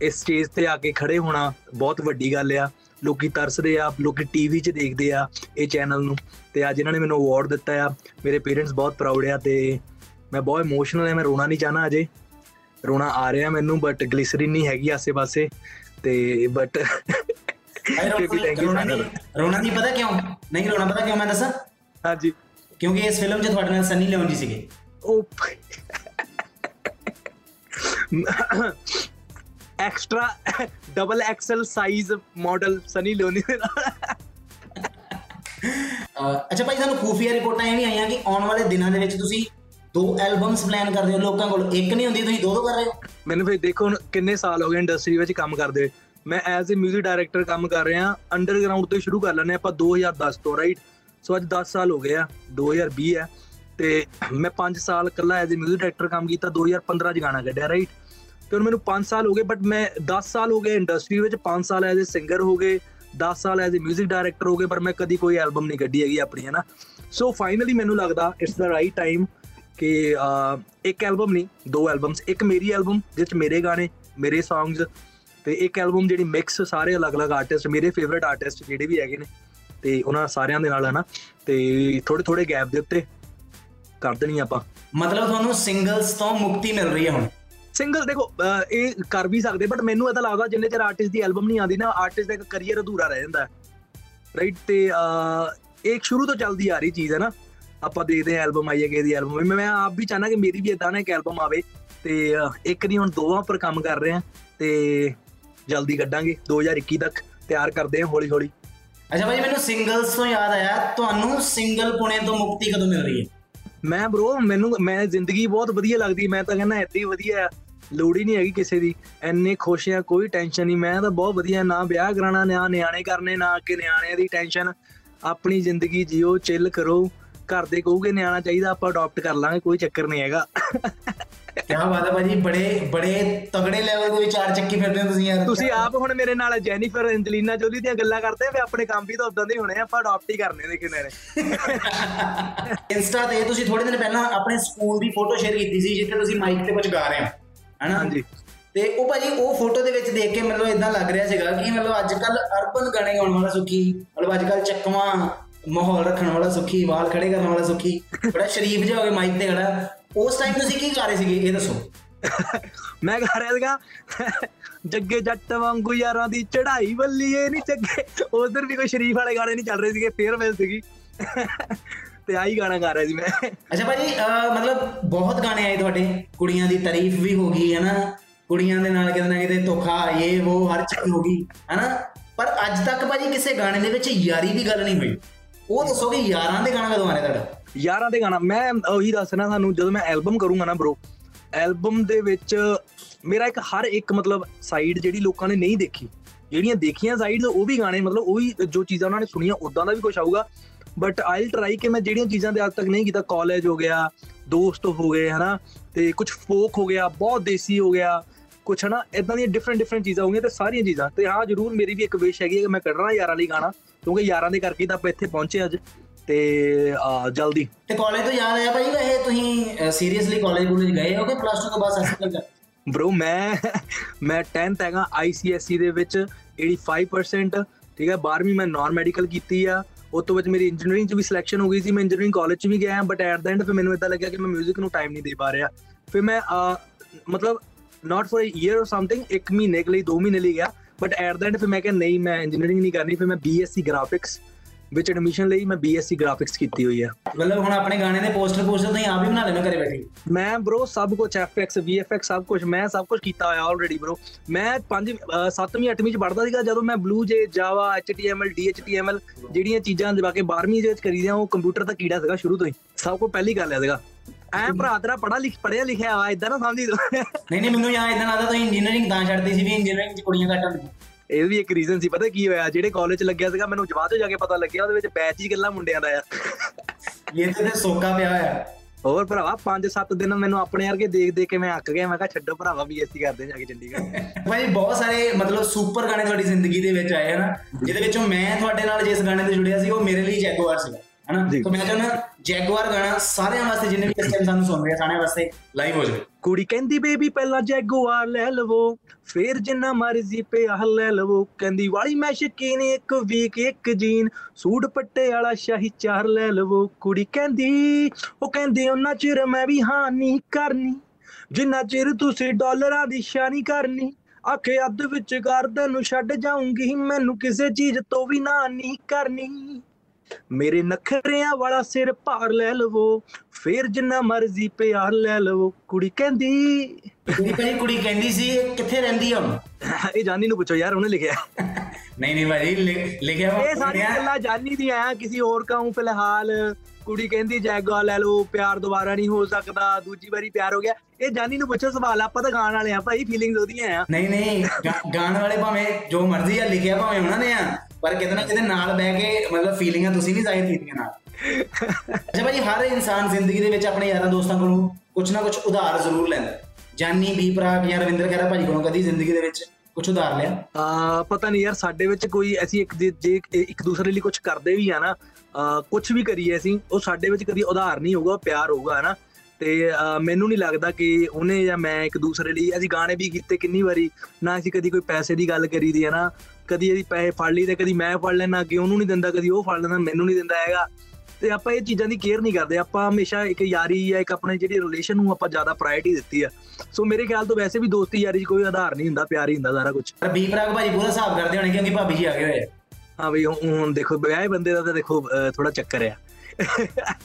ਇਸ ਸਟੇਜ ਤੇ ਆ ਕੇ ਖੜੇ ਹੋਣਾ ਬਹੁਤ ਵੱਡੀ ਗੱਲ ਆ ਲੋਕੀ ਤਰਸਦੇ ਆ ਲੋਕੀ ਟੀਵੀ 'ਚ ਦੇਖਦੇ ਆ ਇਹ ਚੈਨਲ ਨੂੰ ਤੇ ਅੱਜ ਇਹਨਾਂ ਨੇ ਮੈਨੂੰ ਅਵਾਰਡ ਦਿੱਤਾ ਆ ਮੇਰੇ ਪੇਰੈਂਟਸ ਬਹੁਤ ਪ੍ਰਾਊਡ ਆ ਤੇ ਮੈਂ ਬਹੁਤ ਇਮੋਸ਼ਨਲ ਆ ਮੈਂ ਰੋਣਾ ਨਹੀਂ ਚਾਹਨਾ ਅਜੇ ਰੋਣਾ ਆ ਰਿਹਾ ਮੈਨੂੰ ਬਟ ਗਲਿਸਰੀਨ ਨਹੀਂ ਹੈਗੀ ਆਸੇ-ਪਾਸੇ ਤੇ ਬਟ ਅਰੇ ਰੋਣਾ ਨਹੀਂ ਰੋਣਾ ਨਹੀਂ ਪਤਾ ਕਿਉਂ ਨਹੀਂ ਰੋਣਾ ਪਤਾ ਕਿਉਂ ਮੈਂ ਦੱਸਾਂ? ਹਾਂਜੀ। ਕਿਉਂਕਿ ਇਸ ਫਿਲਮ 'ਚ ਤੁਹਾਡੇ ਨਾਲ ਸਨੀ ਲਿਓਨ ਜੀ ਸੀਗੇ। ਉਹ extra double XL size model Sunny Leone ਦੇ ਨਾਲ। ਅੱਛਾ ਭਾਈ ਸਾਨੂੰ ਖੂਫੀਆ ਰਿਪੋਰਟਾਂ ਇਹ ਵੀ ਆਈਆਂ ਕਿ ਆਉਣ ਵਾਲੇ ਦਿਨਾਂ ਦੇ ਵਿੱਚ ਤੁਸੀਂ ਦੋ ਐਲਬਮਸ ਪਲਾਨ ਕਰਦੇ ਹੋ ਲੋਕਾਂ ਕੋਲ। ਇੱਕ ਨਹੀਂ ਹੁੰਦੀ ਤੁਸੀਂ ਦੋ ਦੋ ਕਰ ਰਹੇ ਹੋ। ਮੈਨੂੰ ਫਿਰ ਦੇਖੋ ਕਿੰਨੇ ਸਾਲ ਹੋ ਗਏ ਇੰਡਸਟਰੀ ਵਿੱਚ ਕੰਮ ਕਰਦੇ ਹੋਏ। ਮੈਂ ਐਜ਼ ਅ 뮤직 ਡਾਇਰੈਕਟਰ ਕੰਮ ਕਰ ਰਿਹਾ ਅੰਡਰਗਰਾਉਂਡ ਤੋਂ ਸ਼ੁਰੂ ਕਰ ਲੈਣੇ ਆਪਾਂ 2010 ਤੋਂ ਰਾਈਟ ਸੋ ਅੱਜ 10 ਸਾਲ ਹੋ ਗਏ ਆ 2020 ਹੈ ਤੇ ਮੈਂ 5 ਸਾਲ ਇਕੱਲਾ ਐਜ਼ ਅ 뮤직 ਡਾਇਰੈਕਟਰ ਕੰਮ ਕੀਤਾ 2015 ਚ ਗਾਣਾ ਕੱਢਿਆ ਰਾਈਟ ਤੇ ਹੁਣ ਮੈਨੂੰ 5 ਸਾਲ ਹੋ ਗਏ ਬਟ ਮੈਂ 10 ਸਾਲ ਹੋ ਗਏ ਇੰਡਸਟਰੀ ਵਿੱਚ 5 ਸਾਲ ਐਜ਼ ਅ ਸਿੰਗਰ ਹੋ ਗਏ 10 ਸਾਲ ਐਜ਼ ਅ 뮤직 ਡਾਇਰੈਕਟਰ ਹੋ ਗਏ ਪਰ ਮੈਂ ਕਦੀ ਕੋਈ ਐਲਬਮ ਨਹੀਂ ਕੱਢੀ ਹੈਗੀ ਆਪਣੀ ਹੈ ਨਾ ਸੋ ਫਾਈਨਲੀ ਮੈਨੂੰ ਲੱਗਦਾ ਇਟਸ ਦਾ ਰਾਈਟ ਟਾਈਮ ਕਿ ਅਹ, ਇੱਕ ਐਲਬਮ ਨਹੀਂ ਦੋ ਐਲਬਮਸ ਇੱਕ ਮੇਰੀ ਐਲਬਮ ਜਿਸ 'ਚ ਮੇਰੇ ਗਾਣੇ ਮੇਰੇ ਸੌਂਗਸ ਤੇ ਇੱਕ ਐਲਬਮ ਜਿਹੜੀ ਮਿਕਸ ਸਾਰੇ ਅਲੱਗ-ਅਲੱਗ ਆਰਟਿਸਟ ਮੇਰੇ ਫੇਵਰਿਟ ਆਰਟਿਸਟ ਜਿਹੜੇ ਵੀ ਹੈਗੇ ਨੇ ਤੇ ਉਹਨਾਂ ਸਾਰਿਆਂ ਦੇ ਨਾਲ ਹੈ ਨਾ ਤੇ ਥੋੜੇ ਥੋੜੇ ਗੈਪ ਦੇ ਉੱਤੇ ਕਰ ਦੇਣੀ ਆਪਾਂ। ਮਤਲਬ ਤੁਹਾਨੂੰ ਸਿੰਗਲਸ ਤੋਂ ਮੁਕਤੀ ਮਿਲ ਰਹੀ ਹੈ ਹੁਣ। ਸਿੰਗਲ ਦੇਖੋ ਇਹ ਕਰ ਵੀ ਸਕਦੇ ਬਟ ਮੈਨੂੰ ਇਹ ਲੱਗਦਾ ਜਿੰਨੇ ਚਿਰ ਆਰਟਿਸਟ ਦੀ ਐਲਬਮ ਨਹੀਂ ਆਉਂਦੀ ਨਾ ਆਰਟਿਸਟ ਦਾ ਇੱਕ ਕੈਰੀਅਰ ਅਧੂਰਾ ਰਹਿ ਜਾਂਦਾ ਰਾਈਟ ਤੇ ਇੱਕ ਸ਼ੁਰੂ ਤੋਂ ਚੱਲਦੀ ਆ ਰਹੀ ਚੀਜ਼ ਹੈ ਨਾ ਆਪਾਂ ਦੇਖਦੇ ਆ ਐਲਬਮ ਆਈ ਹੈ ਕਿਸੇ ਦੀ ਐਲਬਮ ਮੈਂ ਮੈਂ ਆਪ ਵੀ ਚਾਹਨਾ ਕਿ ਮੇਰੀ ਵੀ ਇਦਾਂ ਨਾ ਇੱਕ ਐਲਬਮ ਆਵੇ ਤੇ ਇੱਕ ਨਹੀਂ ਹੁਣ ਦੋਵਾਂ ਉੱਪਰ ਕੰਮ ਕਰ ਰਹੇ ਆ ਤੇ ਜਲਦੀ ਕੱਢਾਂਗੇ 2021 ਤੱਕ ਤਿਆਰ ਕਰਦੇ ਆ ਹੌਲੀ ਹੌਲੀ। ਅੱਛਾ ਭਾਈ ਮੈਨੂੰ ਸਿੰਗਲਸ ਤੋਂ ਯਾਦ ਆਇਆ ਤੁਹਾਨੂੰ ਸਿੰਗਲ ਪੁਣੇ ਤੋਂ ਮੁਕਤੀ ਕਦੋਂ ਮਿਲ ਰਹੀ ਹੈ? ਮੈਂ ਬ్రో ਮੈਨੂੰ ਮੈਂ ਜ਼ਿੰਦਗੀ ਬਹੁਤ ਵਧੀਆ ਲੱਗਦੀ ਮੈਂ ਤਾਂ ਕਹਿੰਦਾ ਹੀ ਵਧੀਆ ਆ। ਲੋੜ ਹੀ ਨਹੀਂ ਹੈਗੀ ਕਿਸੇ ਦੀ ਐਨੇ ਖੁਸ਼ ਆ ਕੋਈ ਟੈਨਸ਼ਨ ਨਹੀਂ। ਮੈਂ ਤਾਂ ਬਹੁਤ ਵਧੀਆ ਨਾ ਵਿਆਹ ਕਰਾਣਾ ਨਾ ਨਿਆਣੇ ਕਰਨੇ ਨਾ ਕਿ ਨਿਆਣਿਆਂ ਦੀ ਟੈਨਸ਼ਨ ਆਪਣੀ ਜ਼ਿੰਦਗੀ ਜਿਓ ਚਿੱਲ ਕਰੋ। ਘਰ ਦੇ ਕਹੋਗੇ ਨਿਆਣਾ ਚਾਹੀਦਾ ਆਪਾਂ ਅਡਾਪਟ ਕਰ ਲਾਂਗੇ ਕੋਈ ਚੱਕਰ ਨਹੀਂ ਹੈਗਾ। ਕੀ ਬਾਤ ਹੈ ਭਾਜੀ ਬੜੇ ਬੜੇ ਤਗੜੇ ਲੈਵਲ ਦੇ ਵਿਚਾਰ ਚੱਕੀ ਫਿਰਦੇ ਹੋ ਤੁਸੀਂ ਯਾਰ। ਤੁਸੀਂ ਆਪ ਹੁਣ ਮੇਰੇ ਨਾਲ ਜੈਨੀਫਰ ਐਂਜਲੀਨਾ ਜੋਲੀ ਦੀਆਂ ਗੱਲਾਂ ਕਰਦੇ ਵੇ ਆਪਣੇ ਕੰਮ ਵੀ ਤਾਂ ਉਦਾਂ ਦੇ ਹੋਣੇ ਆ ਆਪਾਂ ਅਡਾਪਟ ਹੀ ਕਰਨੇ ਨੇ ਕਿਨੇ ਨੇ ਇੰਸਟਾ ਤੇ ਤੁਸੀਂ ਥੋੜੇ ਦਿਨ ਪਹਿਲਾਂ ਆਪਣੇ ਸਕੂਲ ਦੀ ਫੋਟੋ ਸ਼ੇਅਰ ਕੀਤੀ ਸੀ ਜਿੱਥੇ ਤੁਸੀਂ ਮਾਈਕ ਤੇ ਕੁਝ ਗਾ ਰਹੇ ਹੋ ਹਨਾ? ਹਾਂਜੀ। ਤੇ ਉਹ ਭਾਜੀ ਉਹ ਫੋਟੋ ਦੇ ਵਿੱਚ ਦੇਖ ਕੇ ਮਤਲਬ ਇਦਾਂ ਲੱਗ ਰਿਹਾ ਸੀਗਾ ਕਿ ਮਤਲਬ ਅੱਜ ਕੱਲ ਅਰਬਨ ਗਾਣੇ ਗਾਉਣ ਵਾਲਾ ਸੁਖੀ ਮਤਲਬ ਅੱਜ ਕੱਲ ਚੱਕਵਾ ਮਾਹੌਲ ਰੱਖਣ ਵਾਲਾ ਸੁਖੀ ਵਾਲ ਖੜੇ ਕਰਨ ਵਾਲਾ ਸੁਖੀ ਬੜਾ ਸ਼ਰੀਫ ਜਿਹਾ ਹੋ ਕੇ ਮਾਈਕ ਤੇ ਖੜਾ। ਉਸ ਟਾਈਮ ਤੁਸੀਂ ਕੀ ਗਾ ਰਹੇ ਸੀਗੇ? ਇਹ ਦੱਸੋ। ਮੈਂ ਗਾ ਰਿਹਾ ਸੀਗਾ ਜੱਗੇ ਜੱਟ ਵਾਂਗੂ ਯਾਰਾਂ ਦੀ ਚੜ੍ਹਾਈ ਵੱਲੀਏ ਨਹੀਂ ਜੱਗੇ ਉਧਰ ਵੀ ਕੋਈ ਸ਼ਰੀਫ ਵਾਲੇ ਗਾਣੇ ਨਹੀਂ ਚੱਲ ਰਹੇ ਸੀਗੇ ਫੇਅਰਵੈਲ ਸੀਗੀ। ਤੇ ਆਹੀ ਗਾਣਾ ਗਾ ਰਿਹਾ ਸੀ ਮੈਂ। ਅੱਛਾ ਭਾਜੀ ਮਤਲਬ ਬਹੁਤ ਗਾਣੇ ਆਏ ਤੁਹਾਡੇ। ਕੁੜੀਆਂ ਦੀ ਤਾਰੀਫ ਵੀ ਹੋ ਗਈ ਹੈ ਨਾ ਕੁੜੀਆਂ ਦੇ ਨਾਲ ਕਿਤੇ ਨਾ ਕਿਤੇ ਧੋਖਾ ਇਹ ਉਹ ਹਰ ਚੀਜ਼ ਹੋ ਗਈ ਹੈ ਨਾ ਪਰ ਅੱਜ ਤੱਕ ਭਾਜੀ ਕਿਸੇ ਗਾਣੇ ਦੇ ਵਿੱਚ ਯਾਰੀ ਦੀ ਗੱਲ ਨਹੀਂ ਹੋਈ। ਉਹ ਦੱਸੋ ਕਿ ਯਾਰਾਂ ਦੇ ਗਾਣਾ ਕਦੋਂ ਆਣੇ ਤੁਹਾਡਾ? ਯਾਰਾਂ ਦੇ ਗਾਣਾ, ਮੈਂ ਉਹੀ ਦੱਸਣਾ ਤੁਹਾਨੂੰ, ਜਦੋਂ ਮੈਂ ਐਲਬਮ ਕਰੂੰਗਾ ਨਾ ਬ్రో ਐਲਬਮ ਦੇ ਵਿੱਚ ਮੇਰਾ ਇੱਕ ਹਰ ਇੱਕ ਮਤਲਬ ਸਾਈਡ ਜਿਹੜੀ ਲੋਕਾਂ ਨੇ ਨਹੀਂ ਦੇਖੀ, ਜਿਹੜੀਆਂ ਦੇਖੀਆਂ ਸਾਈਡਸ ਉਹ ਵੀ ਗਾਣੇ, ਮਤਲਬ ਉਹ ਵੀ ਜੋ ਚੀਜ਼ਾਂ ਉਹਨਾਂ ਨੇ ਸੁਣੀਆਂ ਉਦਾਂ ਦਾ ਵੀ ਕੁਝ ਆਊਗਾ। ਬਟ ਆਈਲ ਟਰਾਈ ਕਿ ਮੈਂ ਜਿਹੜੀਆਂ ਚੀਜ਼ਾਂ ਤੇ ਅੱਜ ਤੱਕ ਨਹੀਂ ਕੀਤਾ ਕਾਲਜ ਹੋ ਗਿਆ, ਦੋਸਤ ਹੋ ਗਏ, ਹਨਾ, ਤੇ ਕੁਝ ਫੋਕ ਹੋ ਗਿਆ, ਬਹੁਤ ਦੇਸੀ ਹੋ ਗਿਆ ਕੁਝ ਹਨਾ ਇਦਾਂ ਦੀਆਂ ਡਿਫਰੈਂਟ ਡਿਫਰੈਂਟ ਚੀਜ਼ਾਂ ਹੋਣਗੀਆਂ ਤੇ ਸਾਰੀਆਂ ਚੀਜ਼ਾਂ। ਤੇ ਹਾਂ, ਜਰੂਰ ਮੇਰੀ ਵੀ ਇੱਕ ਵਿਸ਼ ਹੈਗੀ ਹੈ ਕਿ ਮੈਂ ਕੱਢਣਾ ਯਾਰਾਂ ਲਈ ਗਾਣਾ। ਕਿਉਂਕਿ ਯਾਰਾਂ ਦੇ ਕਰਕੇ ਤਾਂ ਆਪਾਂ ਇੱਥੇ ਪਹੁੰਚੇ ਅੱਜ। ਤੇ ਜਲਦੀ। ਤੇ ਕਾਲਜ ਤੋਂ ਯਾਦ ਆਇਆ ਭਾਈ ਵੈਸੇ ਤੁਸੀਂ ਸੀਰੀਅਸਲੀ ਕਾਲਜ ਕੋਲੇ ਗਏ ਹੋ ਕਿ ਪਲੱਸ 2 ਤੋਂ ਬਾਅਦ ਅਸਲ ਕਰ ਬ్రో ਮੈਂ ਮੈਂ 10th ਹੈਗਾ ICSE ਦੇ ਵਿੱਚ 85% ਠੀਕ ਹੈ 12ਵੀਂ ਮੈਂ ਨਾਨ ਮੈਡੀਕਲ ਕੀਤੀ ਆ। ਉਸ ਤੋਂ ਬਾਅਦ ਮੇਰੀ ਇੰਜੀਨੀਅਰਿੰਗ ਚ ਵੀ ਸਿਲੈਕਸ਼ਨ ਹੋ ਗਈ ਸੀ। ਮੈਂ ਇੰਜੀਨੀਅਰਿੰਗ ਕਾਲਜ ਚ ਵੀ ਗਿਆ ਬਟ ਐਟ ਦਾ ਐਂਡ ਫਿਰ ਮੈਨੂੰ ਇਦਾਂ ਲੱਗਿਆ ਕਿ ਮੈਂ 뮤직 ਨੂੰ ਟਾਈਮ ਨਹੀਂ ਦੇ ਪਾ ਰਿਹਾ। ਫਿਰ ਮੈਂ ਮਤਲਬ not for a year or something ਇੱਕ ਮਹੀਨੇ ਲਈ 2 ਮਹੀਨੇ ਲਈ ਗਿਆ। ਬਟ ਐਟ ਦਾ ਐਂਡ ਫਿਰ ਮੈਂ ਕਿਹਾ ਨਹੀਂ ਮੈਂ ਇੰਜੀਨੀਅਰਿੰਗ ਨਹੀਂ ਕਰਨੀ ਫਿਰ ਮੈਂ BSc ਗ੍ਰਾਫਿਕਸ ਵਿੱਚ ਐਡਮਿਸ਼ਨ ਲਈ ਮੈਂ BSc ਗ੍ਰਾਫਿਕਸ ਕੀਤੀ ਹੋਈ ਆ ਮਤਲਬ ਹੁਣ ਆਪਣੇ ਗਾਣੇ ਦੇ ਪੋਸਟਰ ਪੋਸਟਰ ਤੁਸੀਂ ਆਪ ਹੀ ਬਣਾ ਲੈਣਾ ਘਰੇ ਬੈਠੇ ਮੈਂ bro ਸਭ ਕੁਝ FX VFX ਸਭ ਕੁਝ ਮੈਂ ਸਭ ਕੁਝ ਕੀਤਾ ਹੋਇਆ ਆਲਰੇਡੀ bro ਮੈਂ 5 7ਵੀਂ 8ਵੀਂ ਚ ਪੜ੍ਹਦਾ ਸੀਗਾ ਜਦੋਂ ਮੈਂ ਬਲੂ ਜੇ ਜਾਵਾ HTML DHTML ਜਿਹੜੀਆਂ ਚੀਜ਼ਾਂ ਜਿਵਾ ਕੇ 12ਵੀਂ ਦੇ ਵਿੱਚ ਕਰੀਦੀਆਂ ਉਹ ਕੰਪਿਊਟਰ ਦਾ ਕੀੜਾ ਸੀਗਾ ਸ਼ੁਰੂ ਤੋਂ ਹੀ। ਸਭ ਕੋ ਪਹਿਲੀ ਗੱਲ ਹੈ ਸੀਗਾ। ਐ ਭਰਾ ਤੇਰਾ ਪੜਾ ਲਿਖ ਪੜਿਆ ਲਿਖਿਆ ਆ ਇਦਾਂ ਨਾ ਸਮਝੀ ਤੂੰ। ਨਹੀਂ ਨਹੀਂ ਮੈਨੂੰ ਯਾਦ ਇਦਾਂ ਲੱਗਦਾ ਤੁਸੀਂ ਇੰਜੀਨੀਅਰਿੰਗ ਤਾਂ ਛੱਡਦੀ ਸੀ ਵੀ ਇੰਜੀਨੀਅਰਿੰਗ ਚ ਕੁੜੀਆਂ ਘੱਟ ਹੁੰਦੀਆਂ। ਇਹ ਵੀ ਇੱਕ ਰੀਜ਼ਨ ਸੀ ਪਤਾ ਕੀ ਹੋਇਆ? ਜਿਹੜੇ ਕਾਲਜ ਲੱਗਿਆ ਸੀਗਾ ਮੈਨੂੰ ਜਵਾਬ ਤੋਂ ਜਾ ਕੇ ਪਤਾ ਲੱਗਿਆ ਉਹਦੇ ਵਿੱਚ ਬੈਚ ਹੀ ਗੱਲਾਂ ਮੁੰਡਿਆਂ ਦਾ ਆ। ਇਹ ਤੇ ਤੇ ਸੋਕਾ ਪਿਆ ਹੋਇਆ। ਹੋਰ ਭਰਾਵਾ 5-7 ਦਿਨ ਮੈਨੂੰ ਆਪਣੇ ਵਰਗੇ ਦੇਖ ਦੇਖ ਕੇ ਮੈਂ ਅੱਕ ਗਿਆ ਮੈਂ ਕਿਹਾ ਛੱਡੋ ਭਰਾਵਾ BSc ਕਰਦੇ ਜਾ ਕੇ ਚੰਡੀਗੜ੍ਹ। ਭਾਈ ਬਹੁਤ ਸਾਰੇ ਮਤਲਬ ਸੁਪਰ ਗਾਣੇ ਤੁਹਾਡੀ ਜ਼ਿੰਦਗੀ ਦੇ ਵਿੱਚ ਆਏ ਹਨ ਜਿਹਦੇ ਵਿੱਚੋਂ ਮੈਂ ਤੁਹਾਡੇ ਨਾਲ ਜਿਸ ਗਾਣੇ ਤੇ ਜੁੜਿਆ ਸੀ ਉਹ ਮੇਰੇ ਲਈ ਜੈਗੁਆਰ ਸੀਗਾ। ਹਨਾ। ਤਾਂ ਮੈਂ ਚਾਹੁੰਦਾ ਜੈਗੁਆਰ ਗਾਣਾ ਸਾਰਿਆਂ ਵਾਸਤੇ ਜਿੰਨੇ ਵੀ ਇਸ ਟਾਈਮ ਸਾਨੂੰ ਸੁਣ ਰਹੇ ਆ ਸਾਰਿਆਂ ਵਾਸਤੇ ਲਾਈਵ ਹੋ ਜਾਵੇ। ਕੁੜੀ ਕਹਿੰਦੀ ਬੇਬੀ ਪਹਿਲਾਂ ਜੈਗੁਆਰ ਲੈ ਲਵੋ ਫੇਰ ਜਿੰਨਾ ਮਰਜ਼ੀ ਪਿਆ ਲੈ ਲਵੋ। ਕਹਿੰਦੀ ਵਾਲੀ ਮੈਂ ਸ਼ਕੀਨ ਇੱਕ ਵੀਕ ਇੱਕ ਜੀਨ ਸੂਟ ਪੱਟੇ ਵਾਲਾ ਸ਼ਾਹੀ ਚਾਰ ਲੈ ਲਵੋ। ਕੁੜੀ ਕਹਿੰਦੀ ਉਹ ਕਹਿੰਦੀ ਉਹਨਾਂ ਚਿਰ ਮੈਂ ਵੀ ਹਾਂ ਨਹੀਂ ਕਰਨੀ ਜਿੰਨਾ ਚਿਰ ਤੁਸੀਂ ਡਾਲਰਾਂ ਦੀ ਸ਼ਾਨੀ ਕਰਨੀ। ਆਖੇ ਅੱਧ ਵਿੱਚ ਗਰਦਨ ਨੂੰ ਛੱਡ ਜਾਊਂਗੀ ਮੈਨੂੰ ਕਿਸੇ ਚੀਜ਼ ਤੋਂ ਵੀ ਨਾ ਨਹੀਂ ਕਰਨੀ। ਮੇਰੇ ਨਖਰਿਆਂ ਵਾਲਾ ਸਿਰ ਭਾਰ ਲੈ ਲਵੋ ਫੇਰ ਜਿੰਨਾ ਮਰਜ਼ੀ ਪਿਆਰ ਲੈ ਲਵੋ। ਕੁੜੀ ਕਹਿੰਦੀ ਕੁੜੀ ਭਾਈ ਕੁੜੀ ਕਹਿੰਦੀ ਸੀ ਇਹ ਕਿੱਥੇ ਰਹਿੰਦੀ ਹੁਣ? ਇਹ ਜਾਨੀ ਨੂੰ ਪੁੱਛੋ ਯਾਰ ਉਹਨੇ ਲਿਖਿਆ। ਨਹੀਂ ਨਹੀਂ ਭਾਈ ਲਿ- ਲਿਖਿਆ ਇਹ ਸਾਰੀਆਂ ਗੱਲਾਂ ਜਾਨੀ ਦੀਆਂ ਆ ਕਿਸੇ ਹੋਰ ਕਾਹੂ ਫਿਲਹਾਲ। ਕੁੜੀ ਕਹਿੰਦੀ ਜੈਗਾ ਲੈ ਲਓ ਪਿਆਰ ਦੁਬਾਰਾ ਨਹੀਂ ਹੋ ਸਕਦਾ ਦੂਜੀ ਵਾਰੀ ਪਿਆਰ ਹੋ ਗਿਆ। ਇਹ ਜਾਨੀ ਨੂੰ ਪੁੱਛੋ ਸਵਾਲ ਆਪਾਂ ਤਾਂ ਗਾਣ ਵਾਲੇ ਆ ਭਾਈ ਫੀਲਿੰਗਸ ਉਹਦੀਆਂ ਆ। ਨਹੀਂ ਨਹੀਂ ਗਾਣ ਵਾਲੇ ਭਾਵੇਂ ਜੋ ਮਰਜ਼ੀ ਆ ਲਿਖਿਆ ਭਾਵੇਂ ਉਹਨਾਂ ਨੇ ਆ। ਪਰ ਕਿਤੇ ਨਾ ਕਿਤੇ ਨਾਲ ਬਹਿ ਕੇ ਮਤਲਬ ਫੀਲਿੰਗਾਂ ਤੁਸੀਂ ਵੀ ਜ਼ਾਹਿਰ ਕੀਤੀਆਂ ਨਾਲ। ਅੱਛਾ ਭਾਜੀ ਹਰ ਇਨਸਾਨ ਜ਼ਿੰਦਗੀ ਦੇ ਵਿੱਚ ਆਪਣੇ ਯਾਰਾਂ ਦੋਸਤਾਂ ਕੋਲੋਂ ਕੁਝ ਨਾ ਕੁਝ ਉਧਾਰ ਜ਼ਰੂਰ ਲੈਂਦਾ ਹੈ। ਜਾਨੀ ਵੀ ਪ੍ਰਾਗ ਜਾਂ ਰਵਿੰਦਰ ਖਹਿਰਾ ਭਾਜੀ ਕੋਲੋਂ ਕਦੀ ਜ਼ਿੰਦਗੀ ਦੇ ਵਿੱਚ ਕੁਝ ਉਧਾਰ ਲਿਆ? ਆ ਪਤਾ ਨਹੀਂ ਯਾਰ ਸਾਡੇ ਵਿੱਚ ਕੋਈ ਅਸੀਂ ਇੱਕ ਜੇ ਜੇ ਇੱਕ ਦੂਸਰੇ ਲਈ ਕੁਝ ਕਰਦੇ ਵੀ ਆ ਨਾ ਕੁਝ ਵੀ ਕਰੀਏ ਅਸੀਂ ਉਹ ਸਾਡੇ ਵਿੱਚ ਕਦੀ ਉਧਾਰ ਨਹੀਂ ਹੋਊਗਾ ਉਹ ਪਿਆਰ ਹੋਊਗਾ ਹਨਾ? ਤੇ ਅਹ, ਮੈਨੂੰ ਨਹੀਂ ਲੱਗਦਾ ਕਿ ਉਹਨੇ ਜਾਂ ਮੈਂ ਇੱਕ ਦੂਸਰੇ ਲਈ ਅਸੀਂ ਗਾਣੇ ਵੀ ਕੀਤੇ ਕਿੰਨੀ ਵਾਰੀ ਨਾ ਅਸੀਂ ਕਦੀ ਕੋਈ ਪੈਸੇ ਦੀ ਗੱਲ ਕਰੀ ਦੀ ਹੈ ਨਾ ਕਦੀ ਅਸੀਂ ਪੈਸੇ ਫੜ ਲਈ ਤੇ ਕਦੀ ਮੈਂ ਫੜ ਲੈਣਾ ਕਿ ਉਹਨੂੰ ਨਹੀਂ ਦਿੰਦਾ ਕਦੀ ਉਹ ਫੜ ਲੈਂਦਾ ਮੈਨੂੰ ਨਹੀਂ ਦਿੰਦਾ ਹੈਗਾ। ਤੇ ਆਪਾਂ ਇਹ ਚੀਜ਼ਾਂ ਦੀ ਕੇਅਰ ਨਹੀਂ ਕਰਦੇ। ਆਪਾਂ ਹਮੇਸ਼ਾ ਇੱਕ ਯਾਰੀ ਜਾਂ ਇੱਕ ਆਪਣੇ ਜਿਹੜੀ ਰਿਲੇਸ਼ਨ ਨੂੰ ਆਪਾਂ ਜ਼ਿਆਦਾ ਪ੍ਰਾਇੋਰਟੀ ਦਿੱਤੀ ਆ। ਸੋ ਮੇਰੇ ਖਿਆਲ ਤੋਂ ਵੈਸੇ ਵੀ ਦੋਸਤੀ ਯਾਰੀ 'ਚ ਕੋਈ ਆਧਾਰ ਨਹੀਂ ਹੁੰਦਾ ਪਿਆਰ ਹੀ ਹੁੰਦਾ ਸਾਰਾ ਕੁਝ ਪਰ ਬੀ ਪ੍ਰਾਗ ਭਾਜੀ ਪੂਰਾ ਹਿਸਾਬ ਕਰਦੇ ਹੋਣੇ ਕਿਉਂਕਿ ਭਾਬੀ ਜੀ ਆ ਗਏ ਹੋਏ। ਹਾਂ ਬਈ ਹੁਣ ਦੇਖੋ ਵਿਆਹੇ ਬੰਦੇ ਦਾ ਤਾਂ ਦੇਖੋ ਥੋੜਾ ਚੱਕਰ ਆ।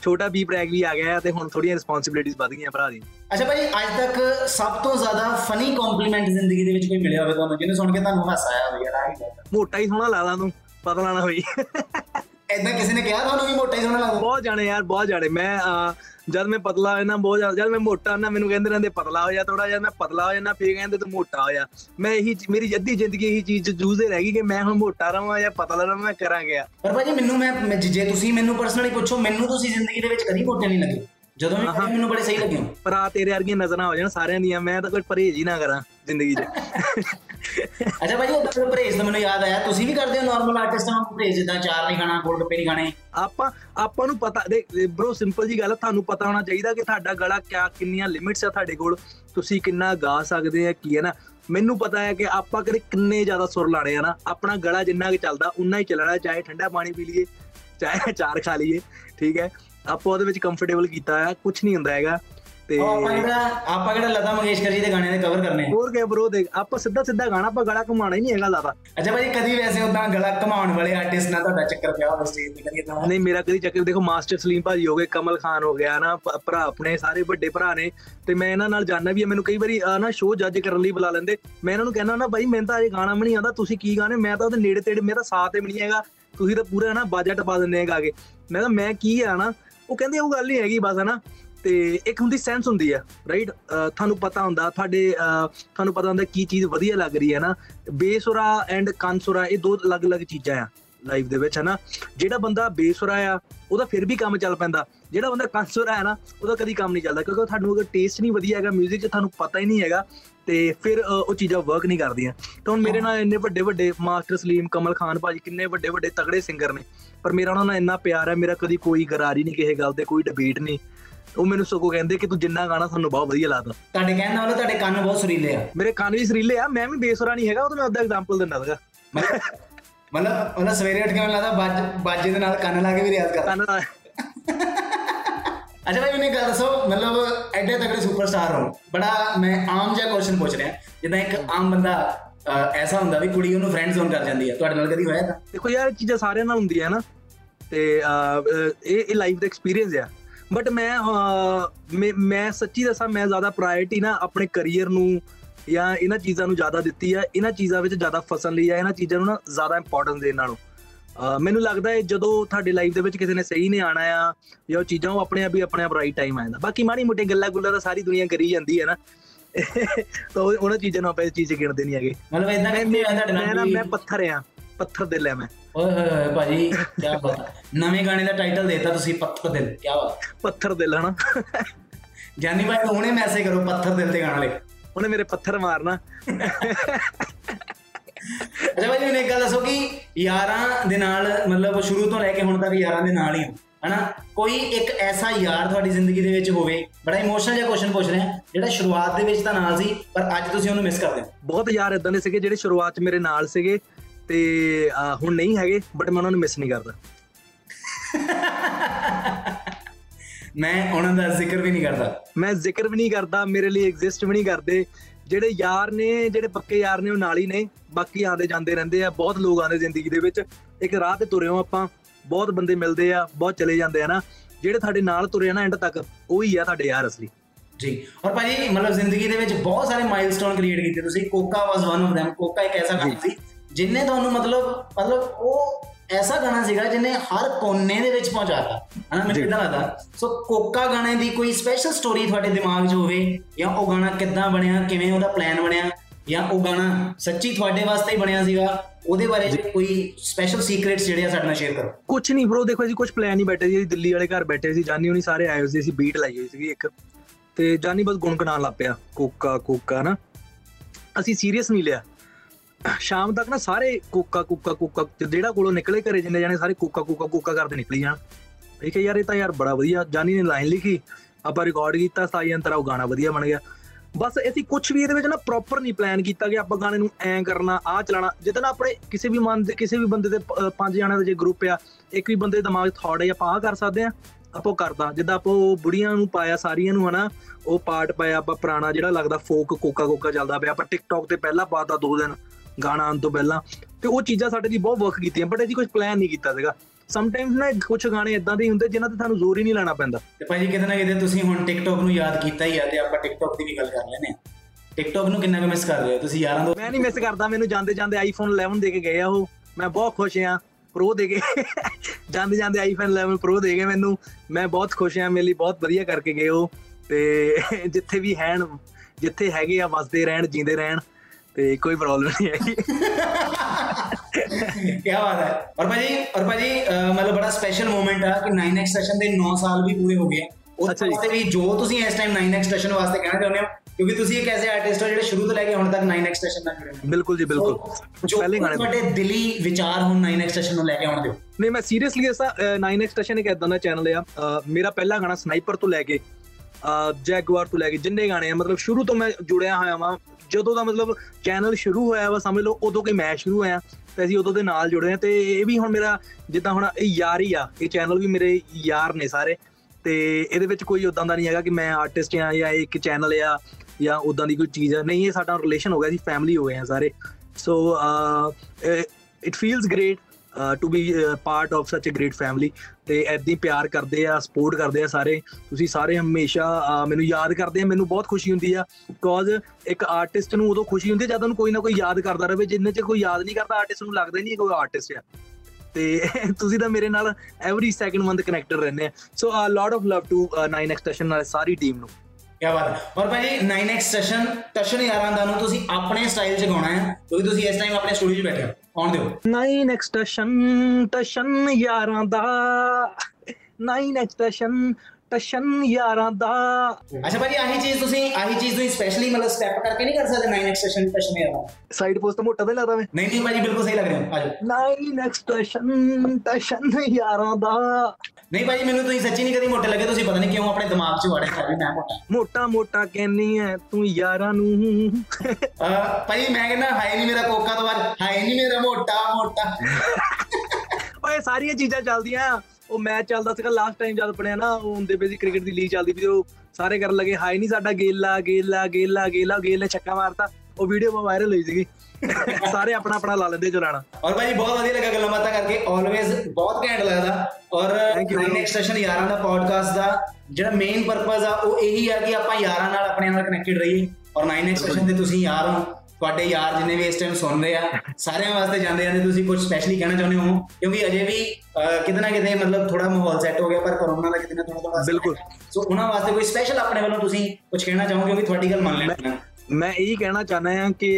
ਛੋਟਾ ਬੀ ਪ੍ਰੈਗ ਵੀ ਆ ਗਿਆ ਤੇ ਹੁਣ ਥੋੜੀਆਂ ਰਿਸਪੌਂਸਿਬਿਲਿਟੀਆਂ ਵੱਧ ਗਈਆਂ ਭਰਾ ਦੀ। ਅੱਛਾ ਭਾਜੀ ਅੱਜ ਤੱਕ ਸਭ ਤੋਂ ਜ਼ਿਆਦਾ ਫਨੀ ਕੰਪਲੀਮੈਂਟ ਜ਼ਿੰਦਗੀ ਦੇ ਵਿੱਚ ਕੋਈ ਮਿਲਿਆ ਹੋਵੇ ਤੁਹਾਨੂੰ? ਜਿਹਨੇ ਸੁਣ ਕੇ ਤੁਹਾਨੂੰ ਹਾਸਾ ਆਇਆ ਹੋਵੇ ਯਾਰ ਆਹ। ਮੋਟਾ ਹੀ ਸੋਹਣਾ ਲੱਗਦਾ ਤੂੰ ਪਤਲਾ ਨਾ ਹੋਈ। ਏਦਾਂ ਕਿਸੇ ਨੇ ਕਿਹਾ ਤੁਹਾਨੂੰ ਵੀ ਮੋਟਾ ਹੀ ਸੋਹਣਾ ਲੱਗਦਾ ਬਹੁਤ ਜਾਣੇ ਯਾਰ ਬਹੁਤ ਜਾਣੇ। ਮੈਂ ਜਦ ਮੈਂ ਪਤਲਾ ਹੋਇਆ ਨਾ ਬਹੁਤ ਜ਼ਿਆਦਾ ਜਦ ਮੈਂ ਮੋਟਾ ਨਾ ਮੈਨੂੰ ਕਹਿੰਦੇ ਰਹਿੰਦੇ ਪਤਲਾ ਹੋ ਜਾ ਥੋੜਾ ਜਿਹਾ ਮੈਂ ਪਤਲਾ ਹੋ ਜਾਣਾ ਫੇਰ ਕਹਿੰਦੇ ਤੂੰ ਮੋਟਾ ਹੋ ਜਾ ਮੈਂ ਇਹੀ ਮੇਰੀ ਅੱਧੀ ਜ਼ਿੰਦਗੀ ਇਹੀ ਚੀਜ਼ ਜੂਝਦੇ ਰਹਿ ਗਈ ਕਿ ਮੈਂ ਹੁਣ ਮੋਟਾ ਰਵਾਂ ਜਾਂ ਪਤਲਾ ਰਵਾਂ ਮੈਂ ਕਰਾਂ ਗਿਆ ਪਰ ਭਾਜੀ ਮੈਨੂੰ ਮੈਂ ਜੇ ਤੁਸੀਂ ਮੈਨੂੰ ਪਰਸਨਲੀ ਪੁੱਛੋ ਮੈਨੂੰ ਤੁਸੀਂ ਜ਼ਿੰਦਗੀ ਦੇ ਵਿੱਚ ਕਦੀ ਮੋਟੇ ਨਹੀਂ ਲੱਗੇ ਜਦੋਂ ਵੀ। ਮੈਨੂੰ ਬੜੇ ਸਹੀ ਲੱਗੇ ਹੋ। ਭਰਾ ਤੇਰੇ ਵਰਗੀਆਂ ਨਜ਼ਰਾਂ ਹੋ ਜਾਣ ਸਾਰਿਆਂ ਦੀਆਂ ਮੈਂ ਤਾਂ ਕੋਈ ਪਰਹੇਜ ਹੀ ਨਾ ਕਰਾਂ ਜ਼ਿੰਦਗੀ 'ਚ ਅੱਛਾ ਭਾਜੀ ਉਹ ਤਾਂ ਪਰਹੇਜ ਤਾਂ ਮੈਨੂੰ ਯਾਦ ਆਇਆ। ਤੁਸੀਂ ਵੀ ਕਰਦੇ ਹੋ ਨਾਰਮਲ ਆਰਟਿਸਟਾਂ ਨੂੰ ਪਰਹੇਜ ਜਿੱਦਾਂ ਚਾਰ ਨਹੀਂ ਖਾਣਾ ਗੋਲ ਗੱਪੇ ਨਹੀਂ ਖਾਣੇ। ਆਪਾਂ ਆਪਾਂ ਨੂੰ ਪਤਾ ਦੇ ਬ్రో ਸਿੰਪਲ ਜੀ ਗੱਲ ਆ, ਤੁਹਾਨੂੰ ਪਤਾ ਹੋਣਾ ਚਾਹੀਦਾ ਕਿ ਤੁਹਾਡਾ ਗਲਾ ਕਿਆ ਕਿੰਨੀਆਂ ਲਿਮਿਟਸ ਆ ਤੁਹਾਡੇ ਕੋਲ ਤੁਸੀਂ ਕਿੰਨਾ ਗਾ ਸਕਦੇ ਆ ਕੀ ਹੈ ਨਾ? ਮੈਨੂੰ ਪਤਾ ਹੈ ਕਿ ਆਪਾਂ ਕਦੇ ਕਿੰਨੇ ਜ਼ਿਆਦਾ ਸੁਰ ਲਾਣੇ ਆ ਨਾ ਆਪਣਾ ਗਲਾ ਜਿੰਨਾ ਕਿ ਚੱਲਦਾ ਉਨਾ ਹੀ ਚੱਲਣਾ ਚਾਹੇ ਠੰਡਾ ਪਾਣੀ ਪੀ ਲਈਏ ਚਾਹੇ ਚਾਰ ਖਾ ਲਈਏ ਠੀਕ ਹੈ? ਆਪਾਂ ਉਹਦੇ ਵਿੱਚ ਕੰਫਰਟੇਬਲ ਕੀਤਾ ਆ ਕੁਝ ਨਹੀਂ ਹੁੰਦਾ ਹੈਗਾ। ਤੇ ਆਪਾਂ ਕਿਹੜਾ ਆਪਾਂ ਕਿਹੜਾ ਲਤਾ ਮੰਗੇਸ਼ਕਰ ਜੀ ਦੇ ਗਾਣੇ ਦੇ ਕਵਰ ਕਰਨੇ ਹੋਰ ਕਿਆ ਬ్రో ਦੇਖ ਆਪਾਂ ਸਿੱਧਾ ਸਿੱਧਾ ਗਾਣਾ ਆਪਾਂ ਗਲਾ ਘੁਮਾਉਣਾ ਹੀ ਨਹੀਂ ਹੈਗਾ ਜ਼ਿਆਦਾ ਅੱਛਾ ਭਾਜੀ ਕਦੀ ਵੈਸੇ ਉਦਾਂ ਗਲਾ ਘਮਾਉਣ ਵਾਲੇ ਆਰਟਿਸਟ ਨਾਲ ਤੁਹਾਡਾ ਚੱਕਰ ਪਿਆ ਹੋਵੇ ਸਟੇਜ ਤੇ ਕਦੀ ਇਦਾਂ ਨਹੀਂ ਮੇਰਾ ਕਦੀ ਚੱਕਰ ਦੇਖੋ ਮਾਸਟਰ ਸਲੀਮ ਭਾਜੀ ਹੋ ਗਏ ਕਮਲ ਖਾਨ ਹੋ ਗਿਆ ਨਾ ਭਰਾ ਆਪਣੇ ਸਾਰੇ ਵੱਡੇ ਭਰਾ ਨੇ ਤੇ ਮੈਂ ਇਹਨਾਂ ਨਾਲ ਜਾਣਦਾ ਵੀ ਆ, ਮੈਨੂੰ ਕਈ ਵਾਰੀ ਨਾ ਸ਼ੋਅ ਜੱਜ ਕਰਨ ਲਈ ਬੁਲਾ ਲੈਂਦੇ। ਮੈਂ ਇਹਨਾਂ ਨੂੰ ਕਹਿੰਦਾ ਨਾ ਬਾਈ ਮੈਨੂੰ ਤਾਂ ਇਹ ਗਾਣਾ ਵੀ ਨਹੀਂ ਆਉਂਦਾ ਤੁਸੀਂ ਕੀ ਗਾਣੇ? ਮੈਂ ਤਾਂ ਉਹਦੇ ਨੇੜੇ ਤੇੜੇ ਮੇਰਾ ਸਾਥ ਹੀ ਨਹੀਂ ਹੈਗਾ। ਤੁਸੀਂ ਤਾਂ ਪੂਰਾ ਨਾ ਬਾਜਾ ਟਪਾ ਦਿੰਦੇ ਆ ਗਾ ਕੇ। ਮੈਂ ਕਿਹਾ ਮੈਂ ਕੀ ਆ ਨਾ ਉਹ ਕਹਿੰਦੇ ਉਹ ਗੱਲ ਨਹੀਂ ਹੈਗੀ ਬਸ ਹਨਾ। ਤੇ ਇੱਕ ਹੁੰਦੀ ਸੈਂਸ ਹੁੰਦੀ ਆ ਰਾਈਟ ਤੁਹਾਨੂੰ ਪਤਾ ਹੁੰਦਾ ਤੁਹਾਡੇ ਅਹ, ਤੁਹਾਨੂੰ ਪਤਾ ਹੁੰਦਾ ਕੀ ਚੀਜ਼ ਵਧੀਆ ਲੱਗ ਰਹੀ ਹੈ ਨਾ। ਬੇਸੁਰਾ ਐਂਡ ਕੰਸੁਰਾ ਇਹ ਦੋ ਅਲੱਗ-ਅਲੱਗ ਚੀਜ਼ਾਂ ਆ ਲਾਈਫ ਦੇ ਵਿੱਚ ਹਨਾ? ਜਿਹੜਾ ਬੰਦਾ ਬੇਸੁਰਾ ਆ ਉਹਦਾ ਫਿਰ ਵੀ ਕੰਮ ਚੱਲ ਪੈਂਦਾ। ਜਿਹੜਾ ਬੰਦਾ ਕੰਸੁਰਾ ਹੈ ਨਾ ਉਹਦਾ ਕਦੀ ਕੰਮ ਨਹੀਂ ਚੱਲਦਾ ਕਿਉਂਕਿ ਤੁਹਾਨੂੰ ਅਗਰ ਟੇਸਟ ਨਹੀਂ ਵਧੀਆ ਹੈਗਾ 뮤직 'ਚ ਤੁਹਾਨੂੰ ਪਤਾ ਹੀ ਨਹੀਂ ਹੈਗਾ ਤੇ ਫਿਰ ਅਹ, ਉਹ ਚੀਜ਼ਾਂ ਵਰਕ ਨਹੀਂ ਕਰਦੀਆਂ। ਤਾਂ ਹੁਣ ਮੇਰੇ ਨਾਲ ਇੰਨੇ ਵੱਡੇ ਵੱਡੇ ਮਾਸਟਰ ਸਲੀਮ ਕਮਲ ਖਾਨ ਭਾਜੀ ਕਿੰਨੇ ਵੱਡੇ ਵੱਡੇ ਤਗੜੇ ਸਿੰਗਰ ਨੇ ਪਰ ਮੇਰਾ ਉਹਨਾਂ ਨਾਲ ਇੰਨਾ ਪਿਆਰ ਹੈ ਮੇਰਾ ਕਦੀ ਕੋਈ ਗਰਾਰੀ ਨਹੀਂ ਕਿਸੇ ਗੱਲ ਤੇ ਕੋਈ ਡਿਬੇਟ ਨਹੀਂ। ਉਹ ਮੈਨੂੰ ਸਗੋਂ ਕਹਿੰਦੇ ਕਿ ਤੂੰ ਜਿੰਨਾ ਗਾਣਾ ਸਾਨੂੰ ਬਹੁਤ ਵਧੀਆ ਲੱਗਦਾ। ਤੁਹਾਡੇ ਕਹਿਣ ਮਤਲਬ ਤੁਹਾਡੇ ਕੰਨ ਬਹੁਤ ਸੁਰੀਲੇ ਆ। ਮੇਰੇ ਕੰਨ ਵੀ ਸਰੀਲੇ ਆ ਮੈਂ ਵੀ ਬੇਸੁਰਾ ਨਹੀਂ ਹੈਗਾ ਉਹ ਤਾਂ ਮੈਂ ਉਹਦਾ ਐਗਜ਼ਾਮਪਲ ਦਿੰਦਾ ਸੀਗਾ। ਮਤਲਬ ਮਤਲਬ ਸਵੇਰੇ ਉੱਠ ਕੇ ਮੈਨੂੰ ਲੱਗਦਾ ਬਾਜ ਬਾਜੇ ਦੇ ਨਾਲ ਕੰਨ ਲਾ ਕੇ ਵੀ ਰਿਆਜ਼ ਕਰਦਾ ਕੰਨ ਦਾ ਅੱਛਾ ਭਾਈ ਮੈਨੂੰ ਗੱਲ ਦੱਸੋ ਮਤਲਬ ਐਡੇ ਤਕੜੇ ਸੁਪਰਸਟਾਰ ਹੋ। ਬੜਾ ਮੈਂ ਆਮ ਜਿਹਾ ਕੁਐਸਚਨ ਪੁੱਛ ਰਿਹਾ। ਜਿੱਦਾਂ ਇੱਕ ਆਮ ਬੰਦਾ ਐਸਾ ਹੁੰਦਾ ਵੀ ਕੁੜੀ ਉਹਨੂੰ ਫਰੈਂਡ ਜ਼ੋਨ ਕਰ ਜਾਂਦੀ ਹੈ ਤੁਹਾਡੇ ਨਾਲ ਕਦੀ ਹੋਇਆ ਤਾਂ ਦੇਖੋ ਯਾਰ ਇਹ ਚੀਜ਼ਾਂ ਸਾਰਿਆਂ ਨਾਲ ਹੁੰਦੀਆਂ ਨਾ? ਤੇ ਇਹ ਇਹ ਲਾਈਫ ਦਾ ਐਕਸਪੀਰੀਅੰਸ ਆ। ਬਟ ਮੈਂ ਮੈਂ- ਸੱਚੀ ਦੱਸਾਂ ਮੈਂ ਜ਼ਿਆਦਾ ਪ੍ਰਾਇੋਰਟੀ ਨਾ ਆਪਣੇ ਕੈਰੀਅਰ ਨੂੰ ਜਾਂ ਇਹਨਾਂ ਚੀਜ਼ਾਂ ਨੂੰ ਜ਼ਿਆਦਾ ਦਿੱਤੀ ਆ। ਇਹਨਾਂ ਚੀਜ਼ਾਂ ਵਿੱਚ ਜ਼ਿਆਦਾ ਫਸਣ ਲਈ ਆ। ਇਹਨਾਂ ਚੀਜ਼ਾਂ ਨੂੰ ਨਾ ਜ਼ਿਆਦਾ ਇੰਪੋਰਟੈਂਸ ਦੇਣ ਨਾਲੋਂ। ਮੈਨੂੰ ਲੱਗਦਾ ਹੈ ਜਦੋਂ ਤੁਹਾਡੀ ਲਾਈਫ ਦੇ ਵਿੱਚ ਕਿਸੇ ਨੇ ਸਹੀ ਨਹੀਂ ਆਣਾ ਆ ਜਾਂ ਉਹ ਚੀਜ਼ਾਂ ਉਹ ਆਪਣੇ ਆਪ ਹੀ ਆਪਣੇ ਆਪ ਰਾਈਟ ਟਾਈਮ ਆ ਜਾਂਦਾ। ਬਾਕੀ ਮਾੜੀ ਮੋਟੀ ਗੱਲਾਂ ਗੁੱਲਾਂ ਤਾਂ ਸਾਰੀ ਦੁਨੀਆ ਕਰੀ ਜਾਂਦੀ ਹੈ ਨਾ। ਤਾਂ ਉਹ- ਉਹਨਾਂ ਚੀਜ਼ਾਂ ਨੂੰ ਆਪਾਂ ਇਹ ਚੀਜ਼ ਗਿਣਦੇ ਨਹੀਂ ਹੈਗੇ। ਮਤਲਬ ਇਦਾਂ ਮੈਂ ਕਿੰਨੇ ਹੋਇਆ ਤੁਹਾਡੇ ਨਾਲ ਮੈਂ ਪੱਥਰ ਆ। ਪੱਥਰ ਦਿਲ ਆ ਮੈਂ। ਓਏ ਹੋਏ ਹੋਏ ਭਾਜੀ ਕੀ ਬਾਤ ਨਵੇਂ ਗਾਣੇ ਦਾ ਟਾਈਟਲ ਦੇਤਾ ਤੁਸੀਂ ਪੱਥਰ ਦਿਲ ਕੀ ਬਾਤ ਪੱਥਰ ਦਿਲ ਹਨਾ ਜਾਨੀ ਭਾਈ ਨੂੰ ਹੁਣੇ ਮੈਸੇਜ ਕਰੋ ਪੱਥਰ ਦਿਲ ਤੇ ਗਾਣਾ ਲਿਖ ਉਹਨੇ ਮੇਰੇ ਪੱਥਰ ਮਾਰਨਾ। ਅੱਛਾ ਭਾਈ ਮੈਨੂੰ ਇੱਕ ਗੱਲ ਦੱਸੋ ਕਿ ਯਾਰਾਂ ਦੇ ਨਾਲ ਮਤਲਬ ਸ਼ੁਰੂ ਤੋਂ ਲੈ ਕੇ ਹੁਣ ਤੱਕ ਯਾਰਾਂ ਦੇ ਨਾਲ ਹੀ ਹੋ ਹਨਾ? ਕੋਈ ਇੱਕ ਐਸਾ ਯਾਰ ਤੁਹਾਡੀ ਜ਼ਿੰਦਗੀ ਦੇ ਵਿੱਚ ਹੋਵੇ ਬੜਾ ਇਮੋਸ਼ਨਲ ਜਿਹਾ ਕੁਐਸਚਨ ਪੁੱਛ ਰਿਹਾ ਜਿਹੜਾ ਸ਼ੁਰੂਆਤ ਦੇ ਵਿੱਚ ਤਾਂ ਨਾਲ ਸੀ ਪਰ ਅੱਜ ਤੁਸੀਂ ਉਹਨੂੰ ਮਿਸ ਕਰਦੇ ਹੋ। ਬਹੁਤ ਯਾਰ ਇਦਾਂ ਦੇ ਸੀਗੇ ਜਿਹੜੇ ਸ਼ੁਰੂਆਤ 'ਚ ਮੇਰੇ ਨਾਲ ਸੀਗੇ ਤੇ ਹੁਣ ਨਹੀਂ ਹੈਗੇ ਬਟ ਮੈਂ ਉਹਨਾਂ ਨੂੰ ਮਿਸ ਨਹੀਂ ਕਰਦਾ। ਮੈਂ ਉਹਨਾਂ ਦਾ ਜ਼ਿਕਰ ਵੀ ਨਹੀਂ ਕਰਦਾ। ਮੈਂ ਜ਼ਿਕਰ ਵੀ ਨਹੀਂ ਕਰਦਾ ਮੇਰੇ ਲਈ ਐਗਜ਼ਿਸਟ ਵੀ ਨਹੀਂ ਕਰਦੇ। ਜਿਹੜੇ ਯਾਰ ਨੇ ਜਿਹੜੇ ਪੱਕੇ ਯਾਰ ਨੇ ਉਹ ਨਾਲ ਹੀ ਨੇ। ਬਾਕੀ ਆਉਂਦੇ ਜਾਂਦੇ ਰਹਿੰਦੇ ਆ ਬਹੁਤ ਲੋਕ ਆਉਂਦੇ ਜ਼ਿੰਦਗੀ ਦੇ ਵਿੱਚ। ਇੱਕ ਰਾਹ ਤੇ ਤੁਰੇ ਹੋ ਆਪਾਂ ਬਹੁਤ ਬੰਦੇ ਮਿਲਦੇ ਆ ਬਹੁਤ ਚਲੇ ਜਾਂਦੇ ਆ ਨਾ। ਜਿਹੜੇ ਤੁਹਾਡੇ ਨਾਲ ਤੁਰੇ ਆ ਨਾ ਐਂਡ ਤੱਕ ਉਹ ਹੀ ਆ ਤੁਹਾਡੇ ਯਾਰ ਅਸਲੀ। ਜੀ। ਔਰ ਭਾਜੀ ਮਤਲਬ ਜ਼ਿੰਦਗੀ ਦੇ ਵਿੱਚ ਬਹੁਤ ਸਾਰੇ ਮਾਈਲਸਟੋਨ ਕ੍ਰੀਏਟ ਕੀਤੇ ਤੁਸੀਂ। Koka was one of them Koka ਇੱਕ ਐਸਾ ਗਾਣਾ ਸੀ ਜਿਨੇ ਤੁਹਾਨੂੰ ਮਤਲਬ ਮਤਲਬ ਉਹ ਐਸਾ ਗਾਣਾ ਸੀਗਾ ਜਿਹਨੇ ਹਰ ਕੋਨੇ ਦੇ ਵਿੱਚ ਪਹੁੰਚਾਤਾ ਹਨਾ ਮੈਨੂੰ ਇਦਾਂ ਲੱਗਦਾ? ਸੋ ਕੋਕਾ ਗਾਣੇ ਦੀ ਕੋਈ ਸਪੈਸ਼ਲ ਸਟੋਰੀ ਤੁਹਾਡੇ ਦਿਮਾਗ 'ਚ ਹੋਵੇ ਜਾਂ ਉਹ ਗਾਣਾ ਕਿੱਦਾਂ ਬਣਿਆ ਕਿਵੇਂ ਉਹਦਾ ਪਲਾਨ ਬਣਿਆ ਜਾਂ ਉਹ ਗਾਣਾ ਸੱਚੀ ਤੁਹਾਡੇ ਵਾਸਤੇ ਹੀ ਬਣਿਆ ਸੀਗਾ ਉਹਦੇ ਬਾਰੇ ਕੋਈ ਸਪੈਸ਼ਲ ਸੀਕ੍ਰੇਟਸ ਜਿਹੜੇ ਆ ਸਾਡੇ ਨਾਲ ਸ਼ੇਅਰ ਕਰੋ। ਕੁਝ ਨਹੀਂ ਬ్రో ਦੇਖੋ ਅਸੀਂ ਕੁਝ ਪਲਾਨ ਨਹੀਂ ਬੈਠੇ ਸੀ ਦਿੱਲੀ ਵਾਲੇ ਘਰ ਬੈਠੇ ਸੀ ਜਾਨੀ ਹੁਣੀ ਸਾਰੇ ਆਏ ਹੋਏ ਸੀ ਅਸੀਂ ਬੀਟ ਲਾਈ ਹੋਈ ਸੀਗੀ ਇੱਕ। ਤੇ ਜਾਨੀ ਬਸ ਗੁਣਗੁਣਾਉਣ ਲੱਗ ਪਿਆ ਕੋਕਾ ਕੋਕਾ ਨਾ ਅਸੀਂ ਸੀਰੀਅਸ ਨਹੀਂ ਲਿਆ। ਸ਼ਾਮ ਤੱਕ ਨਾ ਸਾਰੇ ਕੋਕਾ ਕੋਕਾ ਕੋਕਾ ਤੇ ਜਿਹੜਾ ਕੋਲੋਂ ਨਿਕਲੇ ਘਰੇ ਜਿੰਨੇ ਜਾਣੇ ਸਾਰੇ ਕੋਕਾ ਕੋਕਾ ਕੋਕਾ ਕਰਦੇ ਨਿਕਲੀ ਜਾਣ। ਇਹ ਕਿ ਯਾਰ ਇਹ ਤਾਂ ਯਾਰ ਬੜਾ ਵਧੀਆ, ਜਾਨੀ ਨੇ ਲਾਈਨ ਲਿਖੀ, ਆਪਾਂ ਰਿਕਾਰਡ ਕੀਤਾ ਸਾਈ ਅੰਤਰਾ ਉਹ ਗਾਣਾ ਵਧੀਆ ਬਣ ਗਿਆ। ਬਸ ਅਸੀਂ ਕੁਝ ਵੀ ਇਹਦੇ ਵਿੱਚ ਨਾ ਪ੍ਰੋਪਰ ਨਹੀਂ ਪਲਾਨ ਕੀਤਾ ਕਿ ਆਪਾਂ ਗਾਣੇ ਨੂੰ ਐਂ ਕਰਨਾ, ਆਹ ਚਲਾਣਾ ਜਿੱਦਾਂ ਨਾ ਆਪਣੇ ਕਿਸੇ ਵੀ ਮਨ ਦੇ, ਕਿਸੇ ਵੀ ਬੰਦੇ ਦੇ ਪ- ਅਹ, ਪੰਜ ਜਣਿਆਂ ਦਾ ਜੇ ਗਰੁੱਪ ਆ, ਇੱਕ ਵੀ ਬੰਦੇ ਦੇ ਦਿਮਾਗ 'ਚ ਥਾਟ ਹੈ ਆਪਾਂ ਆਹ ਕਰ ਸਕਦੇ ਆ, ਆਪਾਂ ਉਹ ਕਰਦਾ। ਜਿੱਦਾਂ ਆਪਾਂ ਉਹ ਬੁੜੀਆਂ ਨੂੰ ਪਾਇਆ, ਸਾਰੀਆਂ ਨੂੰ ਹਨਾ, ਉਹ ਪਾਰਟ ਪਾਇਆ, ਆਪਾਂ ਪੁਰਾਣਾ ਜਿਹੜਾ ਲੱਗਦਾ ਫੋਕ ਕੋਕਾ ਕੋਕਾ ਚੱਲਦਾ ਪਿਆ, ਆਪਾਂ ਟਿਕਟੌਕ ਤੇ ਪਹਿਲਾਂ ਪਾਤਾ ਦੋ ਦਿਨ। ਗਾਣਾ ਆਉਣ ਤੋਂ ਪਹਿਲਾਂ ਤੇ ਉਹ ਚੀਜ਼ਾਂ ਸਾਡੇ ਲਈ ਬਹੁਤ ਵਰਕ ਕੀਤੀਆਂ ਬਟ ਅਸੀਂ ਕੁਝ ਪਲਾਨ ਨਹੀਂ ਕੀਤਾ ਸੀਗਾ। ਸਮਟਾਈਮਸ ਨਾ ਕੁਝ ਗਾਣੇ ਇਦਾਂ ਦੇ ਹੁੰਦੇ ਜਿਨ੍ਹਾਂ ਤੇ ਤੁਹਾਨੂੰ ਜ਼ੋਰ ਹੀ ਨਹੀਂ ਲਾਣਾ ਪੈਂਦਾ। ਤੇ ਭਾਜੀ ਕਿਤੇ ਨਾ ਕਿਤੇ ਤੁਸੀਂ ਹੁਣ ਟਿਕਟੌਕ ਨੂੰ ਯਾਦ ਕੀਤਾ ਹੀ ਆ ਤੇ ਆਪਾਂ ਟਿਕਟੌਕ ਦੀ ਵੀ ਗੱਲ ਕਰ ਲੈਨੇ ਆ। ਟਿਕਟੌਕ ਨੂੰ ਕਿੰਨਾ ਕੁ ਮਿਸ ਕਰ ਰਹੇ ਹੋ ਤੁਸੀਂ ਯਾਰਾਂ ਦੋ ਮੈਂ ਨਹੀਂ ਮਿਸ ਕਰਦਾ ਮੈਨੂੰ ਜਾਂਦੇ ਜਾਂਦੇ ਆਈਫੋਨ 11 ਦੇ ਕੇ ਗਏ ਆ ਉਹ। ਮੈਂ ਬਹੁਤ ਖੁਸ਼ ਆ ਪ੍ਰੋ ਦੇ ਕੇ। ਜਾਂਦੇ ਜਾਂਦੇ ਆਈਫੋਨ 11 ਪ੍ਰੋ ਦੇ ਗਏ ਮੈਨੂੰ। ਮੈਂ ਬਹੁਤ ਖੁਸ਼ ਆ ਮੇਰੇ ਲਈ ਬਹੁਤ ਵਧੀਆ ਕਰਕੇ ਗਏ ਉਹ। ਤੇ ਜਿੱਥੇ ਵੀ ਹੈਣ ਜਿੱਥੇ ਹੈਗੇ ਆ ਵਸਦੇ ਰਹਿਣ ਜਿੰਦੇ ਰਹਿਣ। ਤੇ ਕੋਈ ਪ੍ਰੋਬਲਮ ਨਹੀਂ ਹੈਗੀ ਕੀ ਬਾਤ ਹੈ ਔਰ ਭਾਜੀ ਔਰ ਭਾਜੀ ਮਤਲਬ ਬੜਾ ਸਪੈਸ਼ਲ ਮੂਮੈਂਟ ਆ ਕਿ 9x ਸੈਸ਼ਨ ਦੇ 9 ਸਾਲ ਵੀ ਪੂਰੇ ਹੋ ਗਏ। ਉਸ। ਵਾਸਤੇ ਵੀ ਜੋ ਤੁਸੀਂ ਇਸ ਟਾਈਮ 9x ਸਟੇਸ਼ਨ ਵਾਸਤੇ ਕਹਿਣਾ ਚਾਹੁੰਦੇ ਹੋ ਕਿਉਂਕਿ ਤੁਸੀਂ ਇੱਕ ਐਸੇ ਆਰਟਿਸਟ ਹੋ ਜਿਹੜੇ ਸ਼ੁਰੂ ਤੋਂ ਲੈ ਕੇ ਹੁਣ ਤੱਕ 9x ਸਟੇਸ਼ਨ ਨਾਲ ਜੁੜੇ ਨੇ ਬਿਲਕੁਲ ਜੀ ਬਿਲਕੁਲ ਜੋ ਪਹਿਲੇ ਗਾਣੇ ਤੋਂ। ਤੁਹਾਡੇ ਦਿਲੀ ਵਿਚਾਰ ਹੁਣ 9x ਸਟੇਸ਼ਨ ਨੂੰ ਲੈ ਕੇ ਆਉਣ ਦਿਓ ਨਹੀਂ ਮੈਂ ਸੀਰੀਅਸਲੀ ਐਸਾ 9x ਸਟੇਸ਼ਨ ਇੱਕ ਇਦਾਂ ਦਾ ਚੈਨਲ ਆ ਮੇਰਾ ਪਹਿਲਾ ਗਾਣਾ ਸਨਾਈਪਰ ਤੋਂ ਲੈ ਕੇ ਜੈਗਵਾਰ ਤੋਂ ਲੈ ਕੇ ਜਿੰਨੇ ਗਾਣੇ ਆ ਮਤਲਬ ਸ਼ੁਰੂ ਤੋਂ ਮੈਂ ਜੁੜਿਆ ਹੋਇਆ ਵਾਂ ਜਦੋਂ ਦਾ ਮਤਲਬ ਚੈਨਲ ਸ਼ੁਰੂ ਹੋਇਆ ਵਾ, ਸਮਝ ਲਓ, ਉਦੋਂ ਕਿ ਮੈਂ ਸ਼ੁਰੂ ਹੋਇਆ, ਤੇ ਅਸੀਂ ਉਦੋਂ ਦੇ ਨਾਲ ਜੁੜੇ ਆ ਤੇ ਇਹ ਵੀ ਹੁਣ ਮੇਰਾ ਜਿੱਦਾਂ ਹੁਣ ਇਹ ਯਾਰ ਹੀ ਆ, ਇਹ ਚੈਨਲ ਵੀ ਮੇਰੇ ਯਾਰ ਨੇ ਸਾਰੇ, ਤੇ ਇਹਦੇ ਵਿੱਚ ਕੋਈ ਉਦਾਂ ਦਾ ਨਹੀਂ ਹੈਗਾ ਕਿ ਮੈਂ ਆਰਟਿਸਟ ਆ ਜਾਂ ਇਹ ਇੱਕ ਚੈਨਲ ਆ, ਜਾਂ ਉਦਾਂ ਦੀ ਕੋਈ ਚੀਜ਼ ਆ। ਨਹੀਂ, ਇਹ ਸਾਡਾ ਰਿਲੇਸ਼ਨ ਹੋ ਗਿਆ ਸੀ ਫੈਮਿਲੀ ਹੋ ਗਏ ਆ ਸਾਰੇ। So it feels great to be part of such a great family ਤੇ ਐਦਾਂ ਪਿਆਰ ਕਰਦੇ ਆ ਸਪੋਰਟ ਕਰਦੇ ਆ ਸਾਰੇ। ਤੁਸੀਂ ਸਾਰੇ ਹਮੇਸ਼ਾ ਅਹ, ਮੈਨੂੰ ਯਾਦ ਕਰਦੇ ਆ ਮੈਨੂੰ ਬਹੁਤ ਖੁਸ਼ੀ ਹੁੰਦੀ ਆ। ਬਿਕੋਜ਼ ਇੱਕ ਆਰਟਿਸਟ ਨੂੰ ਉਦੋਂ ਖੁਸ਼ੀ ਹੁੰਦੀ ਹੈ ਜਦ ਉਹਨੂੰ ਕੋਈ ਨਾ ਕੋਈ ਯਾਦ ਕਰਦਾ ਰਹੇ ਜਿੰਨੇ ਚ ਕੋਈ ਯਾਦ ਨਹੀਂ ਕਰਦਾ ਆਰਟਿਸਟ ਨੂੰ ਲੱਗਦਾ ਹੀ ਨਹੀਂ ਕੋਈ ਆਰਟਿਸਟ ਆ। ਤੇ ਤੁਸੀਂ ਤਾਂ ਮੇਰੇ ਨਾਲ ਐਵਰੀ ਸੈਕਿੰਡ ਮੰਥ ਕਨੈਕਟਡ ਰਹਿੰਦੇ ਆ। So a lot of love to 9 extension ਨਾਲ ਸਾਰੀ ਟੀਮ ਨੂੰ। ਕੀ ਬਾਤ ਹੈ। ਔਰ ਭਾਈ 9x ਸੈਸ਼ਨ ਟਸ਼ਨ ਯਾਰਾਂ ਦਾ ਨੂੰ ਤੁਸੀਂ ਆਪਣੇ ਸਟਾਈਲ 'ਚ ਗਾਉਣਾ ਹੈ। ਕਿਉਂਕਿ ਤੁਸੀਂ ਇਸ ਟਾਈਮ ਆਪਣੇ ਸਟੂਡੀਓ 'ਚ ਬੈਠੇ ਹੋ। ਆਉਣ ਦਿਓ 9 ਐਕਸਟੈਸ਼ਨ ਟਸ਼ਨ ਯਾਰਾਂ ਦਾ। 9 ਐਕਸਟੈਸ਼ਨ ਟਸ਼ਨ ਯਾਰਾਂ ਦਾ। ਅੱਛਾ ਭਾਜੀ ਆਹੀ ਚੀਜ਼ ਤੁਸੀਂ ਆਹੀ ਚੀਜ਼ ਤੁਸੀਂ ਸਪੈਸ਼ਲੀ ਮਤਲਬ ਸਟੈਪ ਕਰਕੇ ਨਹੀਂ ਕਰ ਸਕਦੇ 9x ਸੈਸ਼ਨ ਟਸ਼ਨ ਯਾਰਾਂ ਸਾਈਡ ਪੋਸਟ ਮੋਟਾ ਤੇ ਲੱਗਦਾ ਮੈਂ। ਨਹੀਂ ਨਹੀਂ ਭਾਜੀ ਬਿਲਕੁਲ ਸਹੀ ਲੱਗ ਰਹੇ ਆਜੋ 9 ਐਕਸਟੈਸ਼ਨ ਟਸ਼ਨ ਯਾਰਾਂ ਦਾ। ਨਹੀਂ ਭਾਜੀ ਮੈਨੂੰ ਤੁਸੀਂ ਸੱਚੀ ਨਹੀਂ ਕਦੀ ਮੋਟੇ ਲੱਗੇ ਤੁਸੀਂ ਪਤਾ ਨਹੀਂ ਕਿਉਂ ਆਪਣੇ ਦਿਮਾਗ 'ਚ ਵਾੜੇ ਕਰ ਵੀ ਮੈਂ ਮੋਟਾ। ਮੋਟਾ ਮੋਟਾ ਕਹਿੰਨੀ ਐ ਤੂੰ ਯਾਰਾਂ ਨੂੰ। ਭਾਜੀ ਮੈਂ ਕਹਿੰਦਾ ਹਾਏ ਨਹੀਂ ਮੇਰਾ ਕੋਕਾ ਤੋਂ ਬਾਅਦ ਹਾਏ ਨਹੀਂ ਮੇਰਾ ਮੋਟਾ ਮੋਟਾ। ਓਏ ਸਾਰੀਆਂ ਚੀਜ਼ਾਂ ਚੱਲਦੀਆਂ। ਉਹ ਮੈਚ ਚੱਲਦਾ ਸੀਗਾ ਲਾਸਟ ਟਾਈਮ ਜਦ ਬਣਿਆ ਨਾ ਉਹ ਹੁੰਦੇ ਪਏ ਸੀ ਕ੍ਰਿਕਟ ਦੀ ਲੀਗ ਚੱਲਦੀ ਵੀ ਉਹ ਸਾਰੇ ਕਰਨ ਲੱਗੇ ਹਾਈ ਨਹੀਂ ਸਾਡਾ ਗੇਲਾ ਗੇਲਾ ਗੇਲਾ ਗੇਲਾ ਗੇਲ ਨੇ ਛੱਕਾ ਮਾਰਤਾ। ਉਹ ਵੀਡੀਓ ਵਾਇਰਲ ਹੋਈ ਸੀਗੀ। ਸਾਰੇ ਆਪਣਾ ਆਪਣਾ ਲਾ ਲੈਂਦੇ ਚਲਾਣਾ ਔਰ ਭਾਜੀ ਬਹੁਤ ਵਧੀਆ ਲੱਗਾ ਗੱਲਾਂ ਬਾਤਾਂ ਕਰਕੇ ਆਲਵੇਜ਼ ਬਹੁਤ ਘੈਂਟ ਲੱਗਦਾ। ਔਰ. 9x ਸੈਸ਼ਨ ਯਾਰਾਂ ਦਾ ਪੋਡਕਾਸਟ ਦਾ ਜਿਹੜਾ ਮੇਨ ਪਰਪਸ ਆ ਉਹ ਇਹੀ ਆ ਕਿ ਆਪਾਂ ਯਾਰਾਂ ਨਾਲ ਆਪਣੇ ਨਾਲ ਕਨੈਕਟਡ ਰਹੀਏ। ਔਰ 9x ਸੈਸ਼ਨ ਤੇ ਤੁਸੀਂ ਯਾਰ ਹੋ। ਤੁਹਾਡੇ ਯਾਰ ਜਿੰਨੇ ਵੀ ਇਸ ਟਾਈਮ ਸੁਣ ਰਹੇ ਆ ਸਾਰਿਆਂ ਵਾਸਤੇ ਜਾਂਦੇ ਜਾਂਦੇ ਤੁਸੀਂ ਕੁਝ ਸਪੈਸ਼ਲੀ ਕਹਿਣਾ ਚਾਹੁੰਦੇ ਹੋ। ਕਿਉਂਕਿ ਅਜੇ ਵੀ ਕਿਤੇ ਨਾ ਕਿਤੇ ਮਤਲਬ ਥੋੜਾ ਮਾਹੌਲ ਸੈੱਟ ਹੋ ਗਿਆ ਪਰ ਕਰੋਨਾ ਦਾ ਕਿਤੇ ਨਾ ਥੋੜਾ ਥੋੜਾ ਬਿਲਕੁਲ। ਸੋ ਉਹਨਾਂ ਵਾਸਤੇ ਕੋਈ ਸਪੈਸ਼ਲ ਆਪਣੇ ਵੱਲੋਂ ਤੁਸੀਂ ਕੁਝ ਕਹਿਣਾ ਚਾਹੋਗੇ? ਕਿ ਤੁਹਾਡੀ ਗੱਲ ਮੰਨ ਲੈਣ ਮੈਂ ਇਹੀ ਕਹਿਣਾ ਚਾਹੁੰਦਾ ਹਾਂ ਕਿ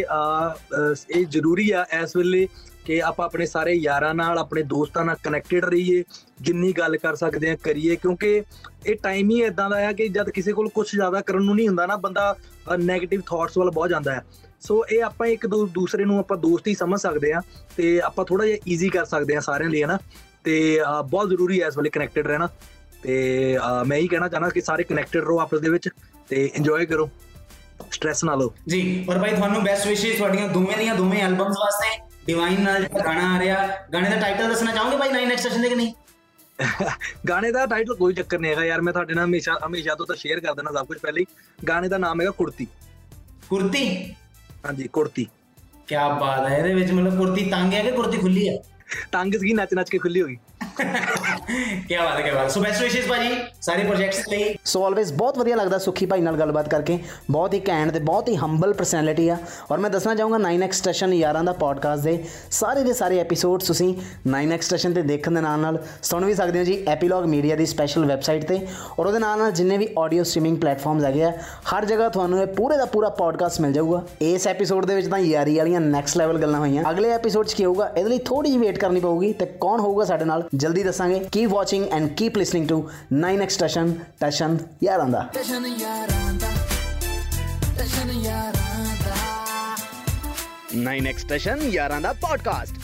ਇਹ ਜ਼ਰੂਰੀ ਆ ਇਸ ਵੇਲੇ ਕਿ ਆਪਾਂ ਆਪਣੇ ਸਾਰੇ ਯਾਰਾਂ ਨਾਲ ਆਪਣੇ ਦੋਸਤਾਂ ਨਾਲ ਕਨੈਕਟਡ ਰਹੀਏ ਜਿੰਨੀ ਗੱਲ ਕਰ ਸਕਦੇ ਆ ਕਰੀਏ ਕਿਉਂਕਿ ਇਹ ਟਾਈਮ ਹੀ ਇਦਾਂ ਦਾ ਆ ਕਿ ਜਦ ਕਿਸੇ ਕੋਲ ਕੁਝ ਜ਼ਿਆਦਾ ਕਰਨ ਨੂੰ ਨਹੀਂ ਹੁੰਦਾ ਨਾ ਬੰਦਾ 네ਗੇਟਿਵ ਥਾਟਸ ਵੱਲ ਬਹੁਤ ਜਾਂਦਾ ਹੈ। ਸੋ ਇਹ ਆਪਾਂ ਇੱਕ ਦੂਸਰੇ ਨੂੰ ਆਪਾਂ ਦੋਸਤ ਹੀ ਸਮਝ ਸਕਦੇ ਆ ਤੇ ਆਪਾਂ ਥੋੜਾ ਜਿਹਾ ਈਜ਼ੀ ਕਰ ਸਕਦੇ ਆ ਸਾਰਿਆਂ ਲਈ ਹਨਾ? ਤੇ ਬਹੁਤ ਜ਼ਰੂਰੀ ਹੈ ਇਸ ਵੇਲੇ ਕਨੈਕਟਡ ਰਹਿਣਾ ਤੇ ਮੈਂ ਇਹੀ ਕਹਿਣਾ ਚਾਹਨਾ ਕਿ ਸਾਰੇ ਕਨੈਕਟਡ ਰਹੋ ਆਪਸ ਦੇ ਵਿੱਚ ਤੇ ਇੰਜੋਏ ਕਰੋ ਸਟ੍ਰੈਸ ਨਾ ਲਓ। ਜੀ ਔਰ ਭਾਈ ਤੁਹਾਨੂੰ ਬੈਸਟ ਵਿਸ਼ੇਸ ਤੁਹਾਡੀਆਂ ਦੋਵੇਂ ਦੀਆਂ ਦੋਵੇਂ ਐਲਬਮਸ ਵਾਸਤੇ ਡਿਵਾਈਨ ਨਾਲ ਜਿਹੜਾ ਗਾਣਾ ਆ ਰਿਹਾ ਗਾਣੇ ਦਾ ਟਾਈਟਲ ਦੱਸਣਾ ਚਾਹੋਗੇ ਭਾਈ 9 ਐਕਸਟੈਸ਼ਨ ਦੇ ਕਿ ਨਹੀਂ? ਗਾਣੇ ਦਾ ਟਾਈਟਲ ਕੋਈ ਚੱਕਰ ਨਹੀਂ ਹੈਗਾ ਯਾਰ ਮੈਂ ਤੁਹਾਡੇ ਨਾਲ ਹਮੇਸ਼ਾ ਹਮੇਸ਼ਾ ਤੋਂ ਤਾਂ ਸ਼ੇਅਰ ਕਰ ਦੇਣਾ ਸਭ ਕੁਝ ਪਹਿਲੇ ਹੀ। ਗਾਣੇ ਦਾ ਨਾਮ ਹੈਗਾ ਕੁੜਤੀ। ਕੁਰਤੀ ਹਾਂਜੀ ਕੁੜਤੀ। ਕੀ ਬਾਤ ਹੈ ਇਹਦੇ ਵਿੱਚ ਮਤਲਬ ਕੁਰਤੀ ਤੰਗ ਹੈ ਕਿ ਕੁਰਤੀ ਖੁੱਲੀ ਹੈ? ਤੰਗ ਸੀ ਨੱਚ ਨੱਚ ਕੇ ਖੁੱਲੀ ਹੋ ਗਈ। ਕੀ ਬਾਤ ਹੈ ਕੀ ਬਾਤ ਸੋ ਬੈਸਟ ਵਿਸ਼ੇਸ ਭਾਜੀ, ਸਾਰੇ ਪ੍ਰੋਜੈਕਟਸ ਲਈ। ਸੋ ਆਲਵੇਜ਼ ਬਹੁਤ ਵਧੀਆ ਲੱਗਦਾ ਸੁਖੀ ਭਾਈ ਨਾਲ ਗੱਲਬਾਤ ਕਰਕੇ। ਬਹੁਤ ਹੀ ਘੈਂਟ ਤੇ ਬਹੁਤ ਹੀ ਹੰਬਲ ਪਰਸਨੈਲਿਟੀ ਆ। ਔਰ ਮੈਂ ਦੱਸਣਾ ਚਾਹੂੰਗਾ 9x ਸਟੇਸ਼ਨ ਯਾਰਾਂ ਦਾ ਪੋਡਕਾਸਟ ਦੇ ਸਾਰੇ ਦੇ ਸਾਰੇ ਐਪੀਸੋਡਸ ਤੁਸੀਂ 9x ਸਟੇਸ਼ਨ ਤੇ ਦੇਖਣ ਦੇ ਨਾਲ ਨਾਲ ਸੁਣ ਵੀ ਸਕਦੇ ਹੋ ਜੀ ਐਪੀਲੌਗ ਮੀਡੀਆ ਦੀ ਸਪੈਸ਼ਲ ਵੈਬਸਾਈਟ ਤੇ। ਔਰ ਉਹਦੇ ਨਾਲ ਨਾਲ ਜਿੰਨੇ ਵੀ ਆਡੀਓ ਸਟ੍ਰੀਮਿੰਗ ਪਲੇਟਫਾਰਮਸ ਹੈਗੇ ਆ, ਹਰ ਜਗ੍ਹਾ ਤੁਹਾਨੂੰ ਇਹ ਪੂਰੇ ਦਾ ਪੂਰਾ ਪੋਡਕਾਸਟ ਮਿਲ ਜਾਊਗਾ। ਇਸ ਐਪੀਸੋਡ ਦੇ ਵਿੱਚ ਤਾਂ ਯਾਰੀ ਵਾਲੀਆਂ ਨੈਕਸਟ ਲੈਵਲ ਗੱਲਾਂ ਹੋਈਆਂ। ਅਗਲੇ ਐਪੀਸੋਡ 'ਚ ਕੀ ਹੋਊਗਾ? ਇਹਦੇ ਲਈ ਥੋੜੀ ਜਿਹੀ ਵੇਟ ਕਰਨੀ ਪਊਗੀ ਤੇ ਕੌਣ ਹੋਊਗਾ ਸਾਡੇ ਨਾਲ? ਜਲਦੀ ਦੱਸਾਂਗੇ। keep watching and keep listening to 9x Tashan Tashan Yaranda. Nine Extension Yaranda podcast.